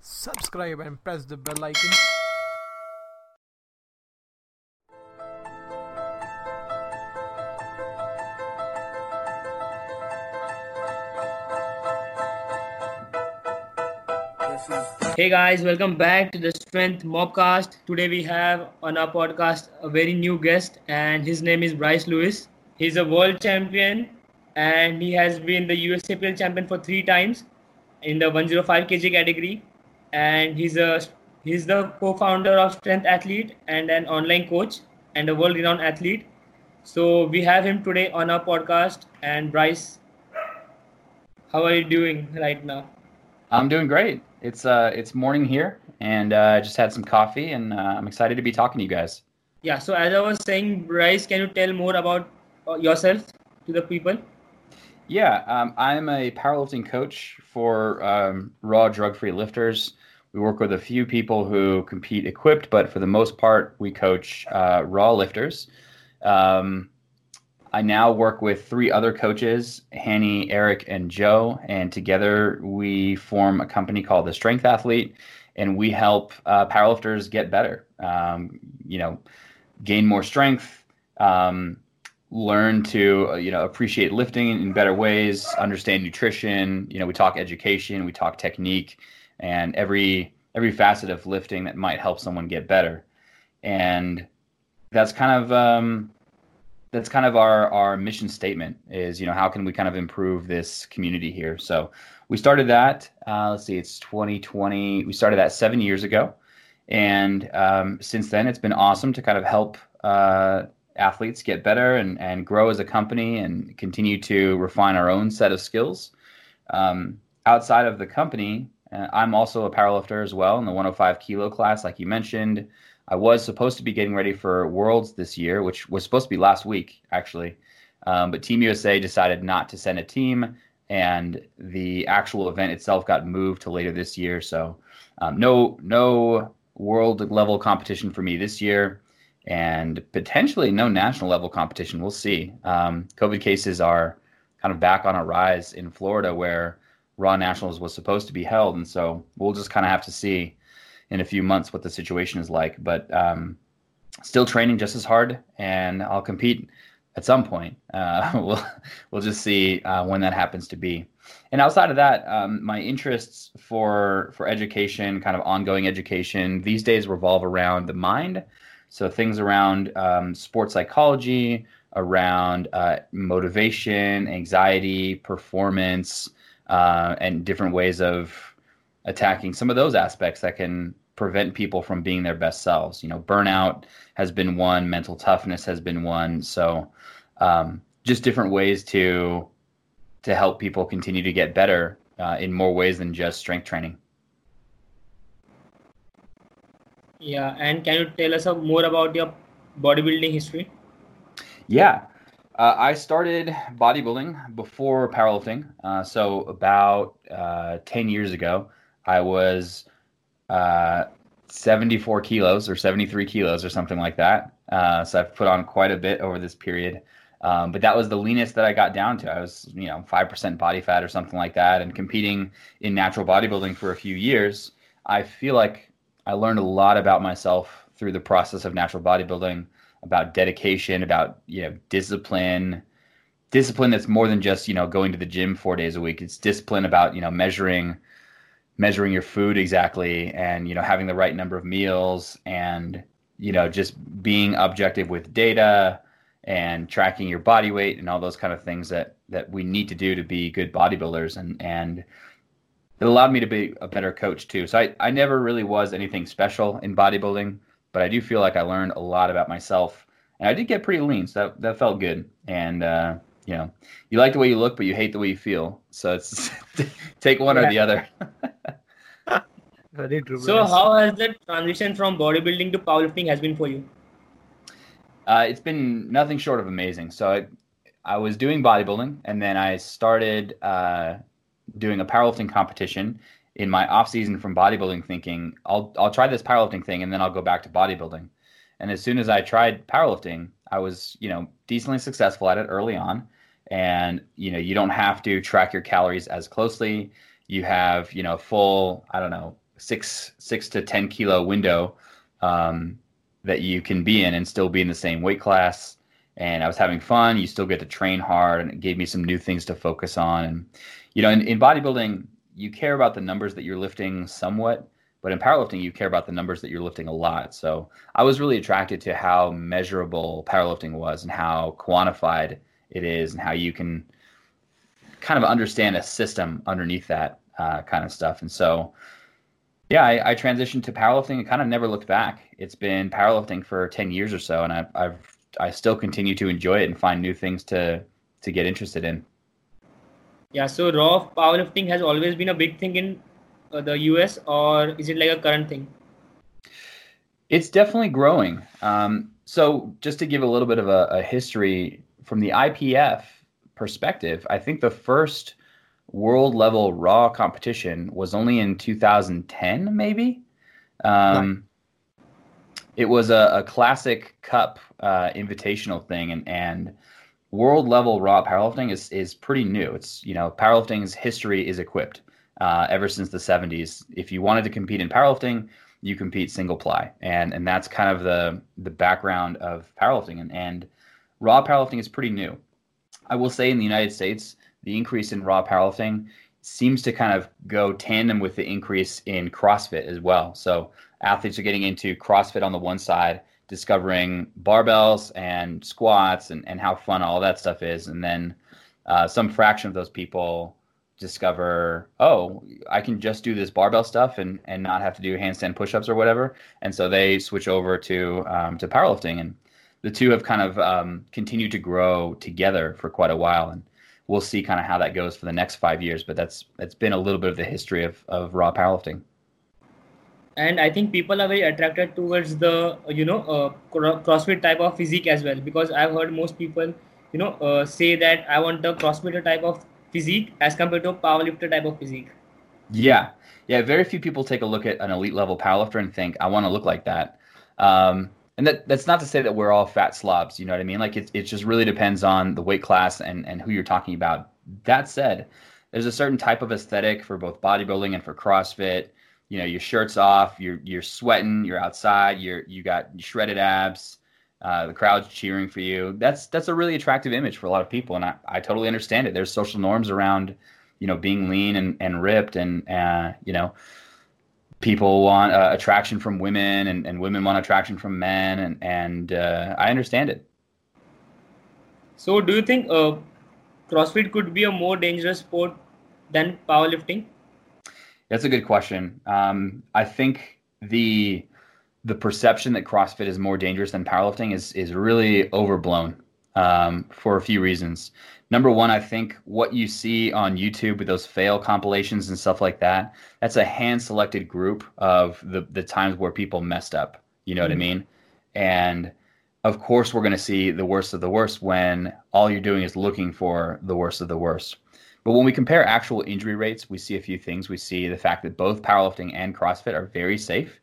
Subscribe and press the bell icon. Hey guys, welcome back to the Strength Mobcast. Today we have on our podcast a very new guest, and his name is Bryce Lewis. He's a world champion, and he has been the USAPL champion for three times in the 105 kg category. And he's a he's the co-founder of Strength Athlete and an online coach and a world-renowned athlete. So we have him today on our podcast. And Bryce, how are you doing right now? I'm doing great. It's uh it's morning here, and uh, I just had some coffee, and uh, I'm excited to be talking to you guys. Yeah. So as I was saying, Bryce, can you tell more about uh, yourself to the people? Yeah, um, I'm a powerlifting coach for um, raw drug-free lifters. We work with a few people who compete equipped, but for the most part, we coach uh, raw lifters. Um, I now work with three other coaches, Hanny, Eric, and Joe, and together we form a company called the Strength Athlete, and we help uh, powerlifters get better. Um, you know, gain more strength, um, learn to uh, you know appreciate lifting in better ways, understand nutrition. You know, we talk education, we talk technique, and every every facet of lifting that might help someone get better, and that's kind of um, that's kind of our our mission statement is you know how can we kind of improve this community here so we started that uh, let's see it's 2020 we started that seven years ago and um, since then it's been awesome to kind of help uh, athletes get better and, and grow as a company and continue to refine our own set of skills um, outside of the company uh, i'm also a powerlifter as well in the 105 kilo class like you mentioned I was supposed to be getting ready for Worlds this year, which was supposed to be last week, actually. Um, but Team USA decided not to send a team, and the actual event itself got moved to later this year. So, um, no, no world level competition for me this year, and potentially no national level competition. We'll see. Um, COVID cases are kind of back on a rise in Florida, where Raw Nationals was supposed to be held, and so we'll just kind of have to see in a few months what the situation is like. But um, still training just as hard, and I'll compete at some point. Uh, we'll we'll just see uh, when that happens to be. And outside of that, um, my interests for for education, kind of ongoing education, these days revolve around the mind. So things around um, sports psychology, around uh, motivation, anxiety, performance, uh, and different ways of attacking some of those aspects that can prevent people from being their best selves. You know, burnout has been one, mental toughness has been one. So, um, just different ways to to help people continue to get better uh, in more ways than just strength training. Yeah, and can you tell us more about your bodybuilding history? Yeah, uh, I started bodybuilding before powerlifting. Uh, so about uh, ten years ago, I was uh, 74 kilos or 73 kilos or something like that. Uh, so I've put on quite a bit over this period. Um, but that was the leanest that I got down to. I was, you know, 5% body fat or something like that. And competing in natural bodybuilding for a few years, I feel like I learned a lot about myself through the process of natural bodybuilding, about dedication, about, you know, discipline, discipline that's more than just, you know, going to the gym four days a week. It's discipline about, you know, measuring measuring your food exactly and you know having the right number of meals and you know just being objective with data and tracking your body weight and all those kind of things that that we need to do to be good bodybuilders and and it allowed me to be a better coach too so i, I never really was anything special in bodybuilding but i do feel like i learned a lot about myself and i did get pretty lean so that, that felt good and uh, you know, you like the way you look, but you hate the way you feel. So it's take one yeah. or the other. Very true. So how has the transition from bodybuilding to powerlifting has been for you? Uh, it's been nothing short of amazing. So I, I was doing bodybuilding, and then I started uh, doing a powerlifting competition in my off season from bodybuilding, thinking I'll I'll try this powerlifting thing, and then I'll go back to bodybuilding. And as soon as I tried powerlifting, I was you know decently successful at it early on and you know you don't have to track your calories as closely you have you know a full I don't know six six to ten kilo window um, that you can be in and still be in the same weight class. And I was having fun. You still get to train hard, and it gave me some new things to focus on. And you know, in, in bodybuilding, you care about the numbers that you're lifting somewhat, but in powerlifting, you care about the numbers that you're lifting a lot. So I was really attracted to how measurable powerlifting was and how quantified it is, and how you can kind of understand a system underneath that uh, kind of stuff. And so yeah, I, I, transitioned to powerlifting and kind of never looked back. It's been powerlifting for ten years or so, and I, I've I still continue to enjoy it and find new things to to get interested in. Yeah, so raw powerlifting has always been a big thing in uh, the US, or is it like a current thing? It's definitely growing. Um, so, just to give a little bit of a, a history from the IPF perspective, I think the first world level raw competition was only in 2010 maybe um, it was a, a classic cup uh, invitational thing and, and world level raw powerlifting is, is pretty new. It's you know powerlifting's history is equipped uh, ever since the 70s if you wanted to compete in powerlifting you compete single ply. And and that's kind of the the background of powerlifting. And, and raw powerlifting is pretty new. I will say in the united states the increase in raw powerlifting seems to kind of go tandem with the increase in CrossFit as well. So athletes are getting into CrossFit on the one side, discovering barbells and squats and, and how fun all that stuff is. And then uh, some fraction of those people discover, oh, I can just do this barbell stuff and, and not have to do handstand push-ups or whatever. And so they switch over to um, to powerlifting. And the two have kind of um, continued to grow together for quite a while. And we'll see kind of how that goes for the next five years. But that's that's been a little bit of the history of, of raw powerlifting. And I think people are very attracted towards the you know uh, CrossFit type of physique as well because I've heard most people you know uh, say that I want a CrossFitter type of physique as compared to a powerlifter type of physique. Yeah, yeah. Very few people take a look at an elite level powerlifter and think I want to look like that. Um, and that that's not to say that we're all fat slobs. You know what I mean? Like it it just really depends on the weight class and and who you're talking about. That said, there's a certain type of aesthetic for both bodybuilding and for CrossFit. You know, your shirt's off, you're you're sweating, you're outside, you're you got shredded abs. Uh, the crowd's cheering for you. That's that's a really attractive image for a lot of people, and I, I totally understand it. There's social norms around, you know, being lean and, and ripped, and uh, you know, people want uh, attraction from women and, and women want attraction from men and, and uh, i understand it so do you think uh, crossfit could be a more dangerous sport than powerlifting that's a good question um, i think the the perception that crossfit is more dangerous than powerlifting is is really overblown um, for a few reasons number one, I think what you see on YouTube with those fail compilations and stuff like that, that's a hand selected group of the, the times where people messed up. You know mm-hmm. what I mm-hmm. mean? And of course, we're going to see the worst of the worst when all you're doing is looking for the worst of the worst. But when we compare actual injury rates, we see a few things. We see the fact that both powerlifting and CrossFit are very safe.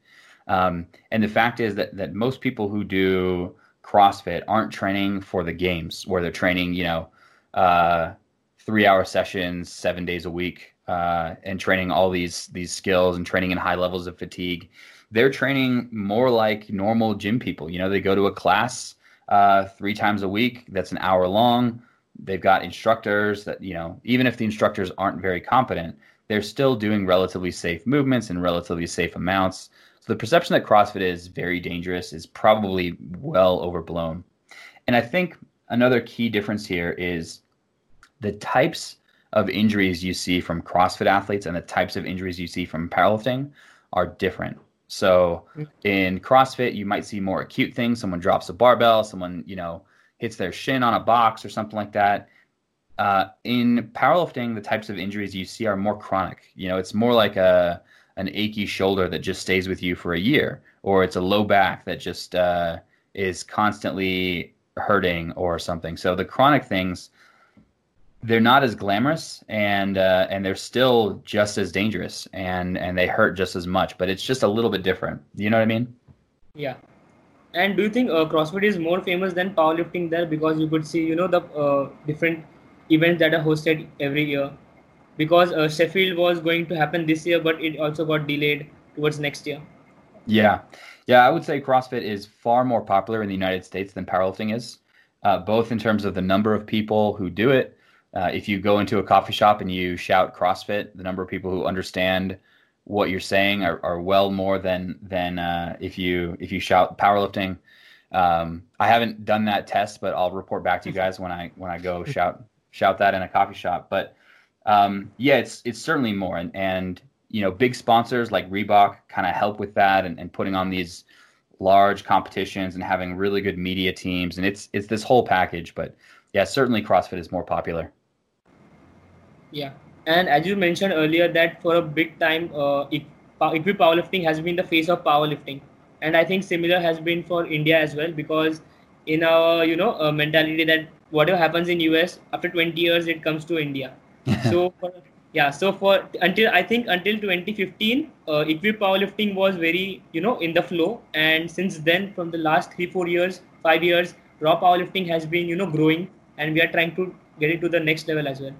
Um, and the fact is that, that most people who do CrossFit aren't training for the games where they're training, you know, uh, three hour sessions, seven days a week, uh, and training all these these skills and training in high levels of fatigue. They're training more like normal gym people. You know, they go to a class uh, three times a week. That's an hour long. They've got instructors that you know, even if the instructors aren't very competent, they're still doing relatively safe movements and relatively safe amounts. So the perception that CrossFit is very dangerous is probably well overblown. And I think another key difference here is the types of injuries you see from CrossFit athletes and the types of injuries you see from powerlifting are different. So mm-hmm. in CrossFit, you might see more acute things. Someone drops a barbell, someone, you know, hits their shin on a box or something like that. Uh, in powerlifting, the types of injuries you see are more chronic. You know, it's more like a an achy shoulder that just stays with you for a year, or it's a low back that just uh, is constantly hurting or something. So the chronic things they're not as glamorous and uh, and they're still just as dangerous and and they hurt just as much but it's just a little bit different you know what i mean yeah and do you think uh, crossfit is more famous than powerlifting there because you could see you know the uh, different events that are hosted every year because uh, Sheffield was going to happen this year, but it also got delayed towards next year. Yeah, yeah, I would say CrossFit is far more popular in the United States than powerlifting is, uh, both in terms of the number of people who do it. Uh, if you go into a coffee shop and you shout CrossFit, the number of people who understand what you're saying are, are well more than than uh, if you if you shout powerlifting. Um, I haven't done that test, but I'll report back to you guys when I when I go shout shout that in a coffee shop. But um, yeah, it's it's certainly more, and and you know, big sponsors like Reebok kind of help with that, and, and putting on these large competitions and having really good media teams, and it's it's this whole package. But yeah, certainly CrossFit is more popular. Yeah, and as you mentioned earlier, that for a big time, uh, it, Equip Powerlifting has been the face of powerlifting, and I think similar has been for India as well because in our you know uh, mentality that whatever happens in US after 20 years it comes to India. so for, yeah, so for until I think until 2015, uh, Equip Powerlifting was very you know in the flow, and since then from the last three four years, five years, Raw Powerlifting has been you know growing, and we are trying to get it to the next level as well.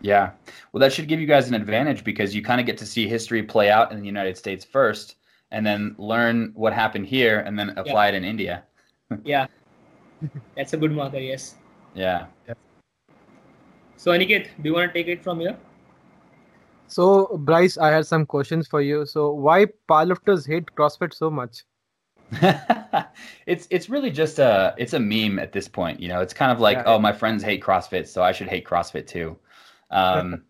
Yeah. Well, that should give you guys an advantage because you kind of get to see history play out in the United States first and then learn what happened here and then apply yeah. it in India. yeah. That's a good marker, yes. Yeah. yeah. So, Aniket, do you want to take it from here? So, Bryce, I had some questions for you. So, why powerlifters hate CrossFit so much? it's it's really just a it's a meme at this point. You know, it's kind of like, yeah. oh, my friends hate CrossFit, so I should hate CrossFit too. Um,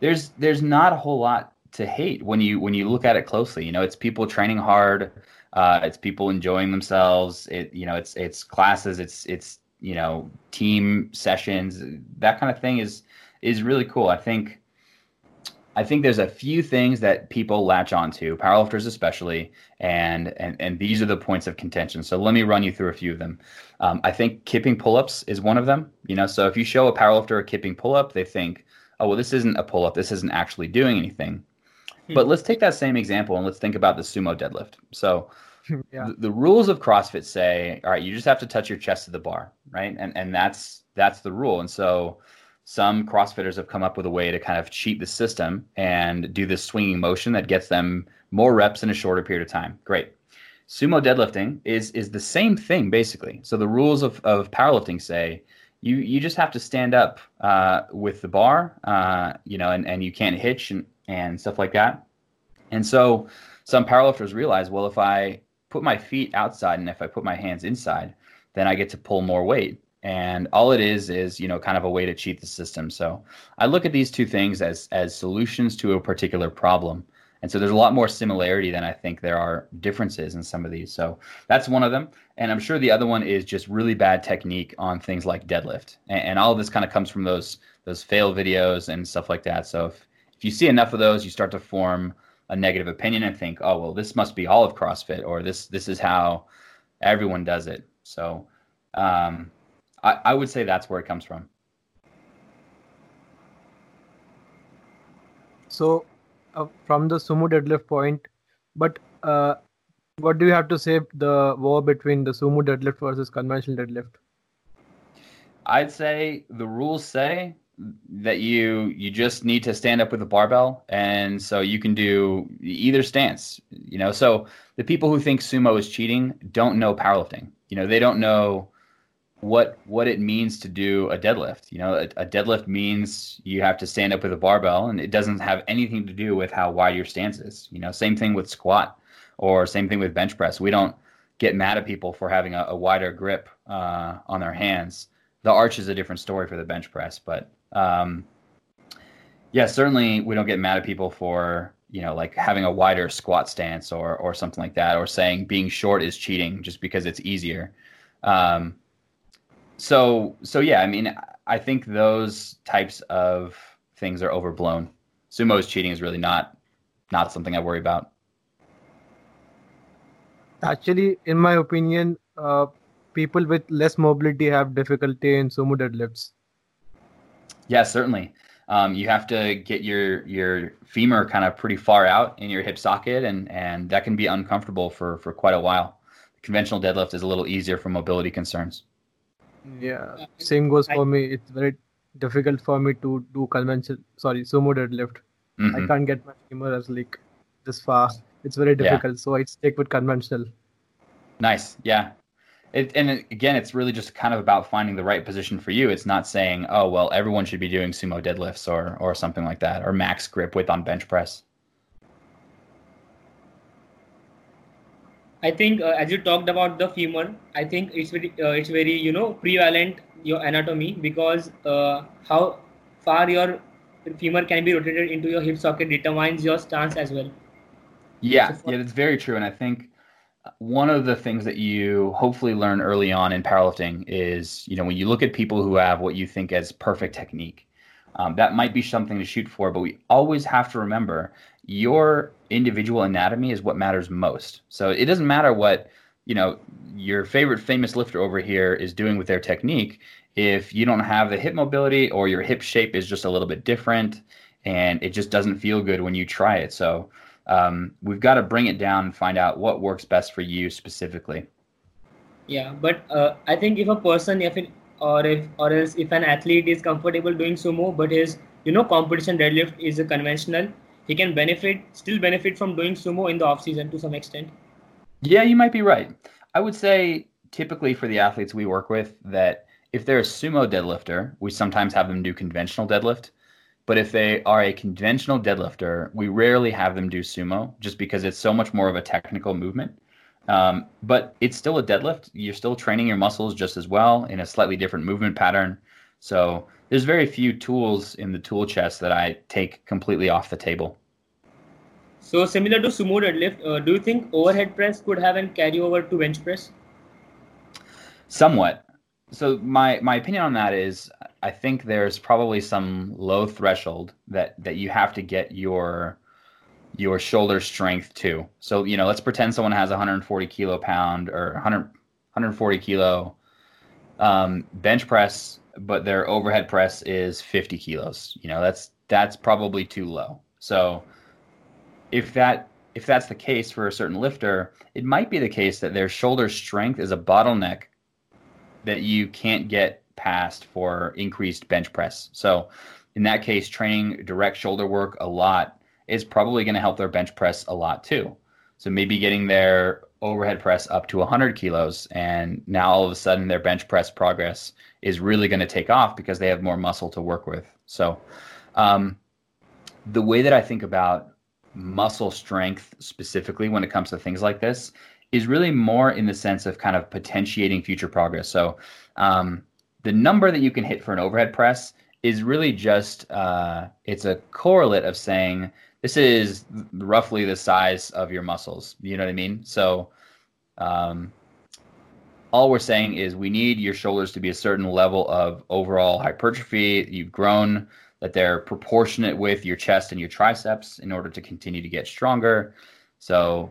there's there's not a whole lot to hate when you when you look at it closely. You know, it's people training hard. Uh, it's people enjoying themselves. It you know, it's it's classes. It's it's you know, team sessions. That kind of thing is is really cool. I think. I think there's a few things that people latch onto, powerlifters especially, and and and these are the points of contention. So let me run you through a few of them. Um, I think kipping pull-ups is one of them. You know, so if you show a powerlifter a kipping pull-up, they think, oh well, this isn't a pull-up. This isn't actually doing anything. Hmm. But let's take that same example and let's think about the sumo deadlift. So yeah. the, the rules of CrossFit say, all right, you just have to touch your chest to the bar, right? And and that's that's the rule. And so some CrossFitters have come up with a way to kind of cheat the system and do this swinging motion that gets them more reps in a shorter period of time. Great. Sumo deadlifting is is the same thing basically. So the rules of, of powerlifting say you you just have to stand up uh, with the bar, uh, you know, and, and you can't hitch and, and stuff like that. And so some powerlifters realize, well, if I put my feet outside and if I put my hands inside, then I get to pull more weight. And all it is is, you know, kind of a way to cheat the system. So I look at these two things as as solutions to a particular problem. And so there's a lot more similarity than I think there are differences in some of these. So that's one of them. And I'm sure the other one is just really bad technique on things like deadlift. And, and all of this kind of comes from those those fail videos and stuff like that. So if, if you see enough of those, you start to form a negative opinion and think, oh well, this must be all of CrossFit, or this this is how everyone does it. So um, I, I would say that's where it comes from. So uh, from the sumo deadlift point, but uh, what do you have to say the war between the sumo deadlift versus conventional deadlift? I'd say the rules say that you you just need to stand up with a barbell and so you can do either stance you know so the people who think sumo is cheating don't know powerlifting you know they don't know what what it means to do a deadlift. You know, a, a, deadlift means you have to stand up with a barbell, and it doesn't have anything to do with how wide your stance is. You know, same thing with squat, or same thing with bench press. We don't get mad at people for having a, a wider grip uh, on their hands. The arch is a different story for the bench press, but um, yeah, certainly we don't get mad at people for you know like having a wider squat stance or or something like that, or saying being short is cheating just because it's easier. Um, so so yeah, I mean, I think those types of things are overblown. Sumo's cheating is really not not something I worry about. Actually, in my opinion, uh, people with less mobility have difficulty in sumo deadlifts. Yeah, certainly. Um, you have to get your your femur kind of pretty far out in your hip socket, and and that can be uncomfortable for for quite a while. The conventional deadlift is a little easier for mobility concerns. Yeah, same goes for me. It's very difficult for me to do conventional, sorry, sumo deadlift. Mhm. I can't get my femur as like this far. It's very Yeah. difficult, so I stick with conventional. Nice. Yeah. It, and it, again, it's really just kind of about finding the right position for you. It's not saying, oh, well, everyone should be doing sumo deadlifts or, or something like that, or max grip width on bench press. I think uh, as you talked about the femur, I think it's very uh, it's very you know prevalent your anatomy because uh, how far your femur can be rotated into your hip socket determines your stance as well. Yeah, So yeah, that's very true. And I think one of the things that you hopefully learn early on in powerlifting is, you know, when you look at people who have what you think as perfect technique, um, that might be something to shoot for. But we always have to remember your individual anatomy is what matters most. So it doesn't matter what, you know, your favorite famous lifter over here is doing with their technique. If you don't have the hip mobility or your hip shape is just a little bit different and it just doesn't feel good when you try it. So, um, we've got to bring it down and find out what works best for you specifically. Yeah, but uh, I think if a person, if it, or if or else if an athlete is comfortable doing sumo, but his you know competition deadlift is a conventional, he can benefit still benefit from doing sumo in the off season to some extent. Yeah, you might be right. I would say typically for the athletes we work with that if they're a sumo deadlifter, we sometimes have them do conventional deadlift. But if they are a conventional deadlifter, we rarely have them do sumo just because it's so much more of a technical movement. Um, but it's still a deadlift. You're still training your muscles just as well in a slightly different movement pattern. So there's very few tools in the tool chest that I take completely off the table. So similar to sumo deadlift, uh, do you think overhead press could have an carryover to bench press? Somewhat. So my my opinion on that is I think there's probably some low threshold that that you have to get your your shoulder strength to. So you know, let's pretend someone has 140 kilo pound or 100 140 kilo um, bench press, but their overhead press is 50 kilos. You know, that's that's probably too low. So if that if that's the case for a certain lifter, it might be the case that their shoulder strength is a bottleneck that you can't get past for increased bench press. So in that case, training direct shoulder work a lot is probably going to help their bench press a lot too. So maybe getting their overhead press up to 100 kilos, and now all of a sudden their bench press progress is really going to take off because they have more muscle to work with. So um, the way that I think about muscle strength specifically when it comes to things like this is really more in the sense of kind of potentiating future progress. So um, the number that you can hit for an overhead press is really just uh, it's a correlate of saying this is roughly the size of your muscles. You know what I mean? So um, all we're saying is we need your shoulders to be a certain level of overall hypertrophy. You've grown that they're proportionate with your chest and your triceps in order to continue to get stronger. So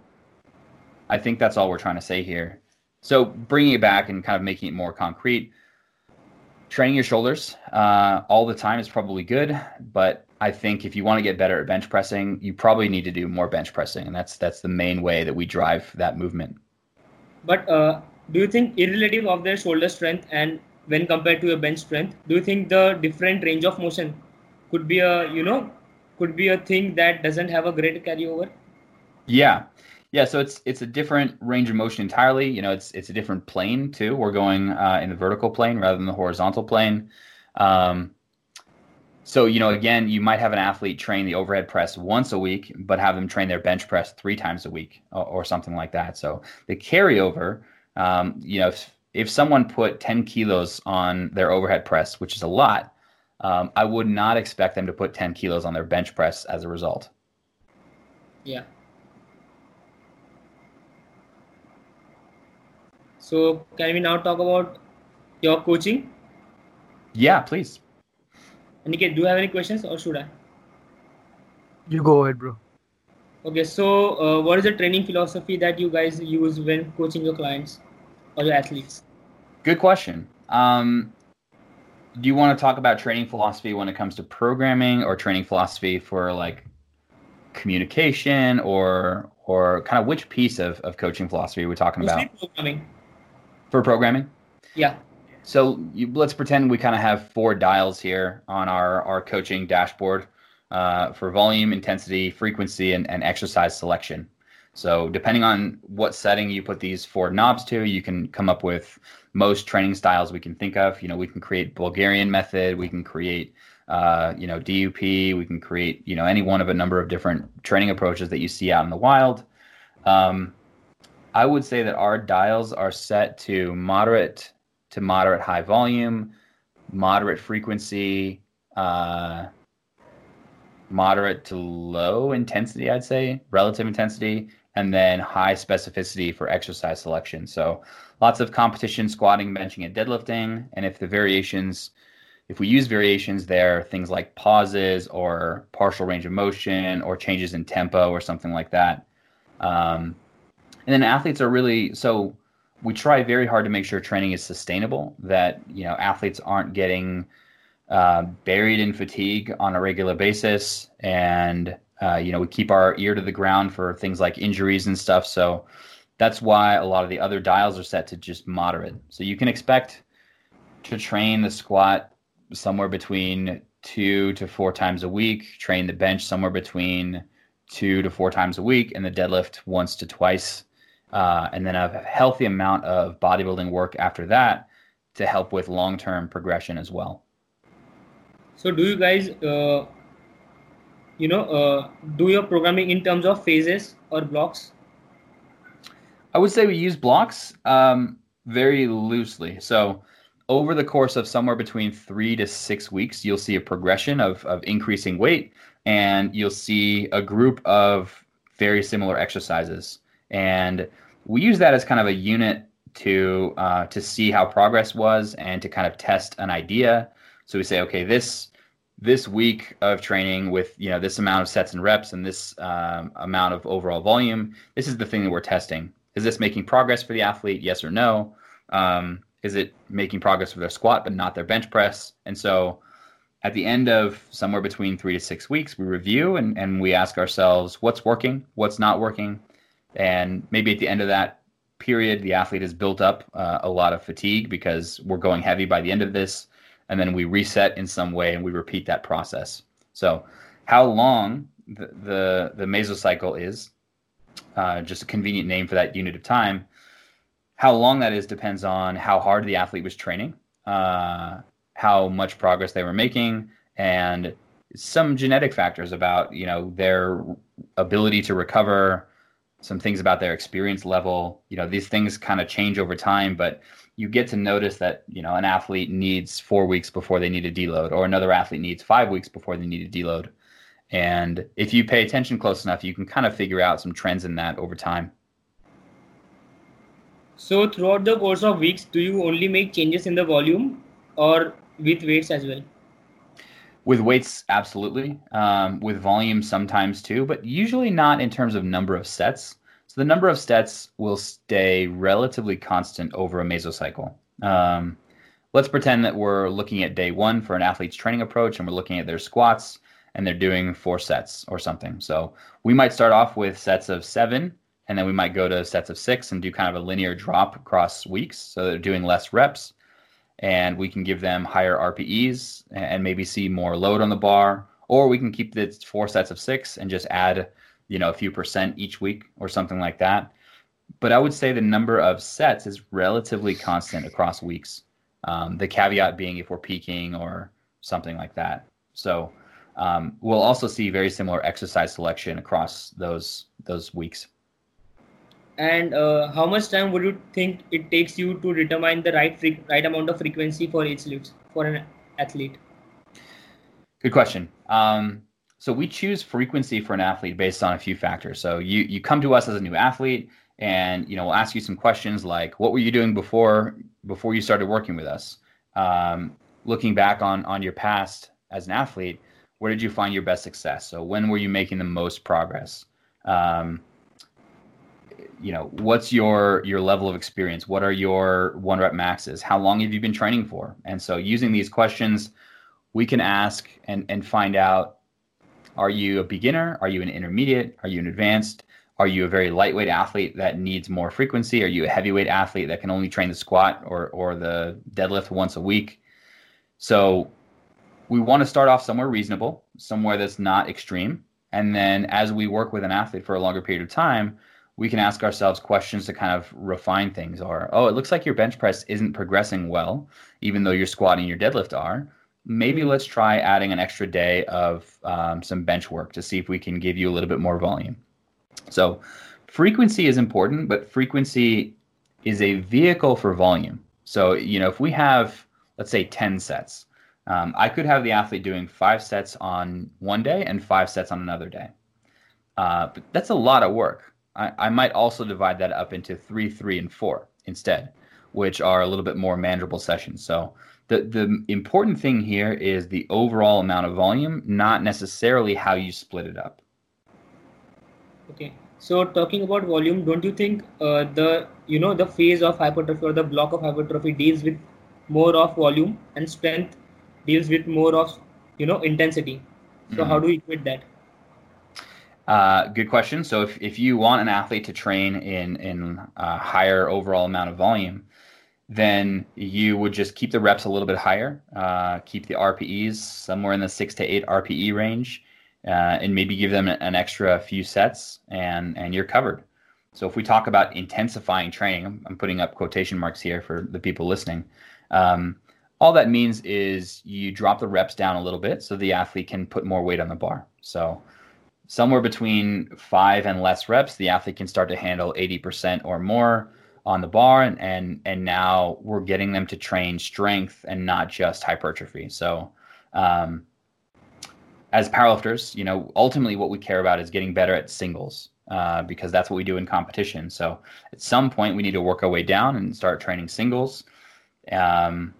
I think that's all we're trying to say here. So bringing it back and kind of making it more concrete, training your shoulders uh, all the time is probably good, but I think if you want to get better at bench pressing, you probably need to do more bench pressing, and that's that's the main way that we drive that movement. But uh, do you think, irrelative of their shoulder strength and when compared to your bench strength, do you think the different range of motion could be a you know could be a thing that doesn't have a great carryover? Yeah, yeah. So it's it's a different range of motion entirely. You know, it's it's a different plane too. We're going uh, in the vertical plane rather than the horizontal plane. Um, so you know, again, you might have an athlete train the overhead press once a week, but have them train their bench press three times a week or, or something like that. So the carryover, um, you know, if, if someone put 10 kilos on their overhead press, which is a lot, um, I would not expect them to put 10 kilos on their bench press as a result. Yeah. So can we now talk about your coaching? Yeah, please. Aniket, do you have any questions or should I? You go ahead, bro. Okay, so uh, what is the training philosophy that you guys use when coaching your clients or your athletes? Good question. Um, do you want to talk about training philosophy when it comes to programming or training philosophy for like communication or or kind of which piece of, of coaching philosophy are we talking Mostly about programming. for programming? Yeah. So you, let's pretend we kind of have four dials here on our, our coaching dashboard uh, for volume, intensity, frequency, and, and exercise selection. So depending on what setting you put these four knobs to, you can come up with most training styles we can think of. You know, we can create Bulgarian method, we can create uh, you know DUP, we can create you know any one of a number of different training approaches that you see out in the wild. Um, I would say that our dials are set to moderate to moderate high volume, moderate frequency, uh, moderate to low intensity, I'd say, relative intensity, and then high specificity for exercise selection. So lots of competition squatting, benching, and deadlifting. And if the variations, if we use variations there, things like pauses or partial range of motion or changes in tempo or something like that. Um, and then athletes are really so we try very hard to make sure training is sustainable. That you know athletes aren't getting uh, buried in fatigue on a regular basis, and uh, you know we keep our ear to the ground for things like injuries and stuff. So that's why a lot of the other dials are set to just moderate. So you can expect to train the squat somewhere between two to four times a week, train the bench somewhere between two to four times a week, and the deadlift once to twice uh, and then a healthy amount of bodybuilding work after that to help with long-term progression as well. So, do you guys, uh, you know, uh, do your programming in terms of phases or blocks? I would say we use blocks um, very loosely. So, over the course of somewhere between three to six weeks, you'll see a progression of, of increasing weight, and you'll see a group of very similar exercises and we use that as kind of a unit to uh, to see how progress was and to kind of test an idea. So we say, okay, this this week of training with you know this amount of sets and reps and this um, amount of overall volume, this is the thing that we're testing. Is this making progress for the athlete? Yes or no? Um, is it making progress for their squat but not their bench press? And so at the end of somewhere between three to six weeks, we review and, and we ask ourselves what's working, what's not working, and maybe at the end of that period, the athlete has built up uh, a lot of fatigue because we're going heavy by the end of this. And then we reset in some way and we repeat that process. So, how long the, the, the mesocycle is, uh, just a convenient name for that unit of time. How long that is depends on how hard the athlete was training, uh, how much progress they were making, and some genetic factors about you know their ability to recover, some things about their experience level. You know, these things kind of change over time, but you get to notice that, you know, an athlete needs four weeks before they need a deload, or another athlete needs five weeks before they need a deload. And if you pay attention close enough, you can kind of figure out some trends in that over time. So, throughout the course of weeks, do you only make changes in the volume or with weights as well? With weights, absolutely. Um, with volume, sometimes too, but usually not in terms of number of sets. So the number of sets will stay relatively constant over a mesocycle. Um, let's pretend that we're looking at day one for an athlete's training approach and we're looking at their squats and they're doing four sets or something. So we might start off with sets of seven and then we might go to sets of six and do kind of a linear drop across weeks. So they're doing less reps and we can give them higher RPEs and maybe see more load on the bar, or we can keep the four sets of six and just add, you know, a few percent each week or something like that. But I would say the number of sets is relatively constant across weeks. Um, the caveat being if we're peaking or something like that. So um, we'll also see very similar exercise selection across those those weeks and uh, how much time would you think it takes you to determine the right fre- right amount of frequency for each lift for an athlete? Good question. Um, so we choose frequency for an athlete based on a few factors. So you you come to us as a new athlete and you know we'll ask you some questions like what were you doing before before you started working with us? Um, looking back on on your past as an athlete where did you find your best success? So when were you making the most progress? Um, you know what's your your level of experience what are your one rep maxes how long have you been training for and so using these questions we can ask and and find out are you a beginner are you an intermediate are you an advanced Are you a very lightweight athlete that needs more frequency? Are you a heavyweight athlete that can only train the squat or, or the deadlift once a week? So we want to start off somewhere reasonable, somewhere that's not extreme. And then as we work with an athlete for a longer period of time, we can ask ourselves questions to kind of refine things or, oh, it looks like your bench press isn't progressing well, even though your squat and your deadlift are. Maybe let's try adding an extra day of um, some bench work to see if we can give you a little bit more volume. So frequency is important, but frequency is a vehicle for volume. So, you know, if we have, let's say, 10 sets, um, I could have the athlete doing five sets on one day and five sets on another day. Uh, but that's a lot of work. I, I might also divide that up into three, three, and four instead, which are a little bit more manageable sessions. So the, the important thing here is the overall amount of volume, not necessarily how you split it up. Okay. So talking about volume, don't you think uh, the you know the phase of hypertrophy or the block of hypertrophy deals with more of volume and strength deals with more of you know intensity. So mm-hmm. how do we equate that? Uh, good question. So if, if you want an athlete to train in in a higher overall amount of volume, then you would just keep the reps a little bit higher, uh, keep the RPEs somewhere in the six to eight RPE range, uh, and maybe give them an extra few sets, and and you're covered. So if we talk about intensifying training, I'm putting up quotation marks here for the people listening. Um, all that means is you drop the reps down a little bit so the athlete can put more weight on the bar. So somewhere between five and less reps, the athlete can start to handle 80% or more on the bar and, and and now we're getting them to train strength and not just hypertrophy so um, as powerlifters, you know, ultimately what we care about is getting better at singles uh, because that's what we do in competition. So at some point, we need to work our way down and start training singles um,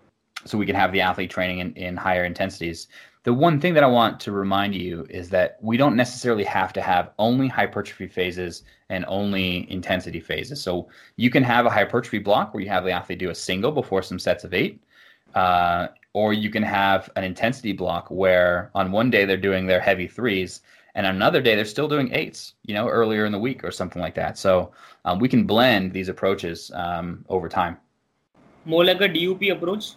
so we can have the athlete training in, in higher intensities. The one thing that I want to remind you is that we don't necessarily have to have only hypertrophy phases and only intensity phases. So you can have a hypertrophy block where you have the athlete do a single before some sets of eight. Uh, or you can have an intensity block where on one day they're doing their heavy threes and another day they're still doing eights you know earlier in the week or something like that so um, we can blend these approaches um, over time more like a dup approach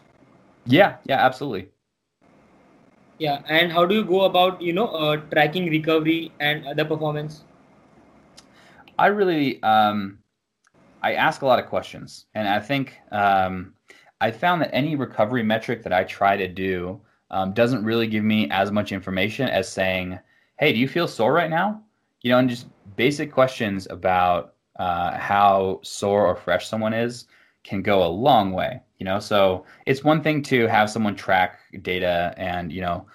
yeah yeah absolutely yeah and how do you go about you know uh, tracking recovery and other performance i really um, i ask a lot of questions and i think um, I found that any recovery metric that I try to do um, doesn't really give me as much information as saying, "Hey, do you feel sore right now?" You know, and just basic questions about uh, how sore or fresh someone is can go a long way. You know, so it's one thing to have someone track data, and you know,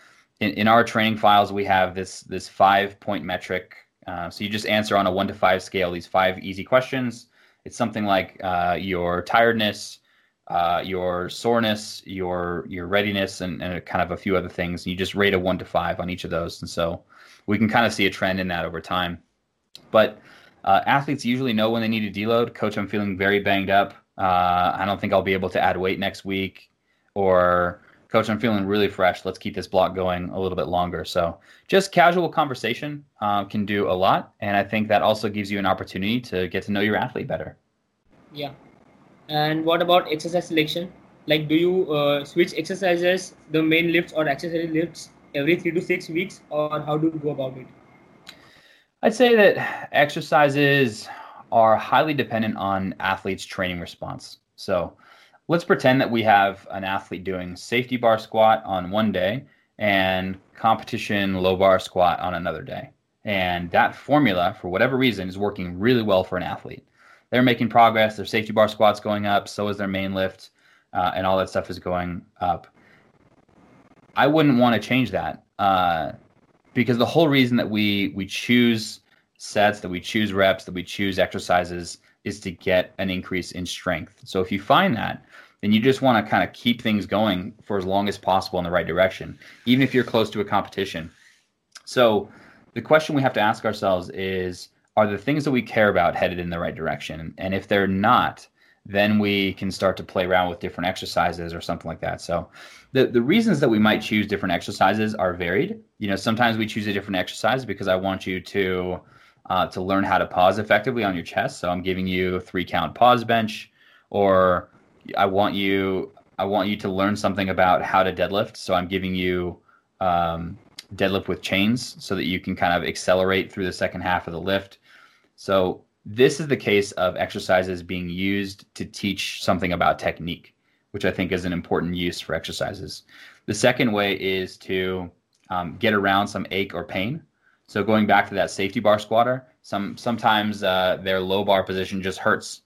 in, in our training files we have this this five point metric. Uh, so you just answer on a one to five scale these five easy questions. It's something like uh, your tiredness uh, your soreness, your your readiness, and, and kind of a few other things. And you just rate a one to five on each of those, and so we can kind of see a trend in that over time. But uh, athletes usually know when they need to deload. Coach, I'm feeling very banged up. Uh, I don't think I'll be able to add weight next week. Or coach, I'm feeling really fresh. Let's keep this block going a little bit longer. So just casual conversation uh, can do a lot, and I think that also gives you an opportunity to get to know your athlete better. Yeah, and what about exercise selection? Like, do you uh, switch exercises, the main lifts or accessory lifts every three to six weeks, or how do you go about it? I'd say that exercises are highly dependent on athletes' training response. So let's pretend that we have an athlete doing safety bar squat on one day and competition low bar squat on another day. And that formula, for whatever reason, is working really well for an athlete they're making progress. Their safety bar squat's going up. So is their main lift, uh, and all that stuff is going up. I wouldn't want to change that uh, because the whole reason that we we choose sets, that we choose reps, that we choose exercises is to get an increase in strength. So if you find that, then you just want to kind of keep things going for as long as possible in the right direction, even if you're close to a competition. So the question we have to ask ourselves is are the things that we care about headed in the right direction? And if they're not, then we can start to play around with different exercises or something like that. So the, the reasons that we might choose different exercises are varied. You know, sometimes we choose a different exercise because I want you to uh, to learn how to pause effectively on your chest. So I'm giving you a three count pause bench, or I want you I want you to learn something about how to deadlift. So I'm giving you um, deadlift with chains so that you can kind of accelerate through the second half of the lift. So this is the case of exercises being used to teach something about technique, which I think is an important use for exercises. The second way is to um, get around some ache or pain. So going back to that safety bar squatter, some sometimes uh, their low bar position just hurts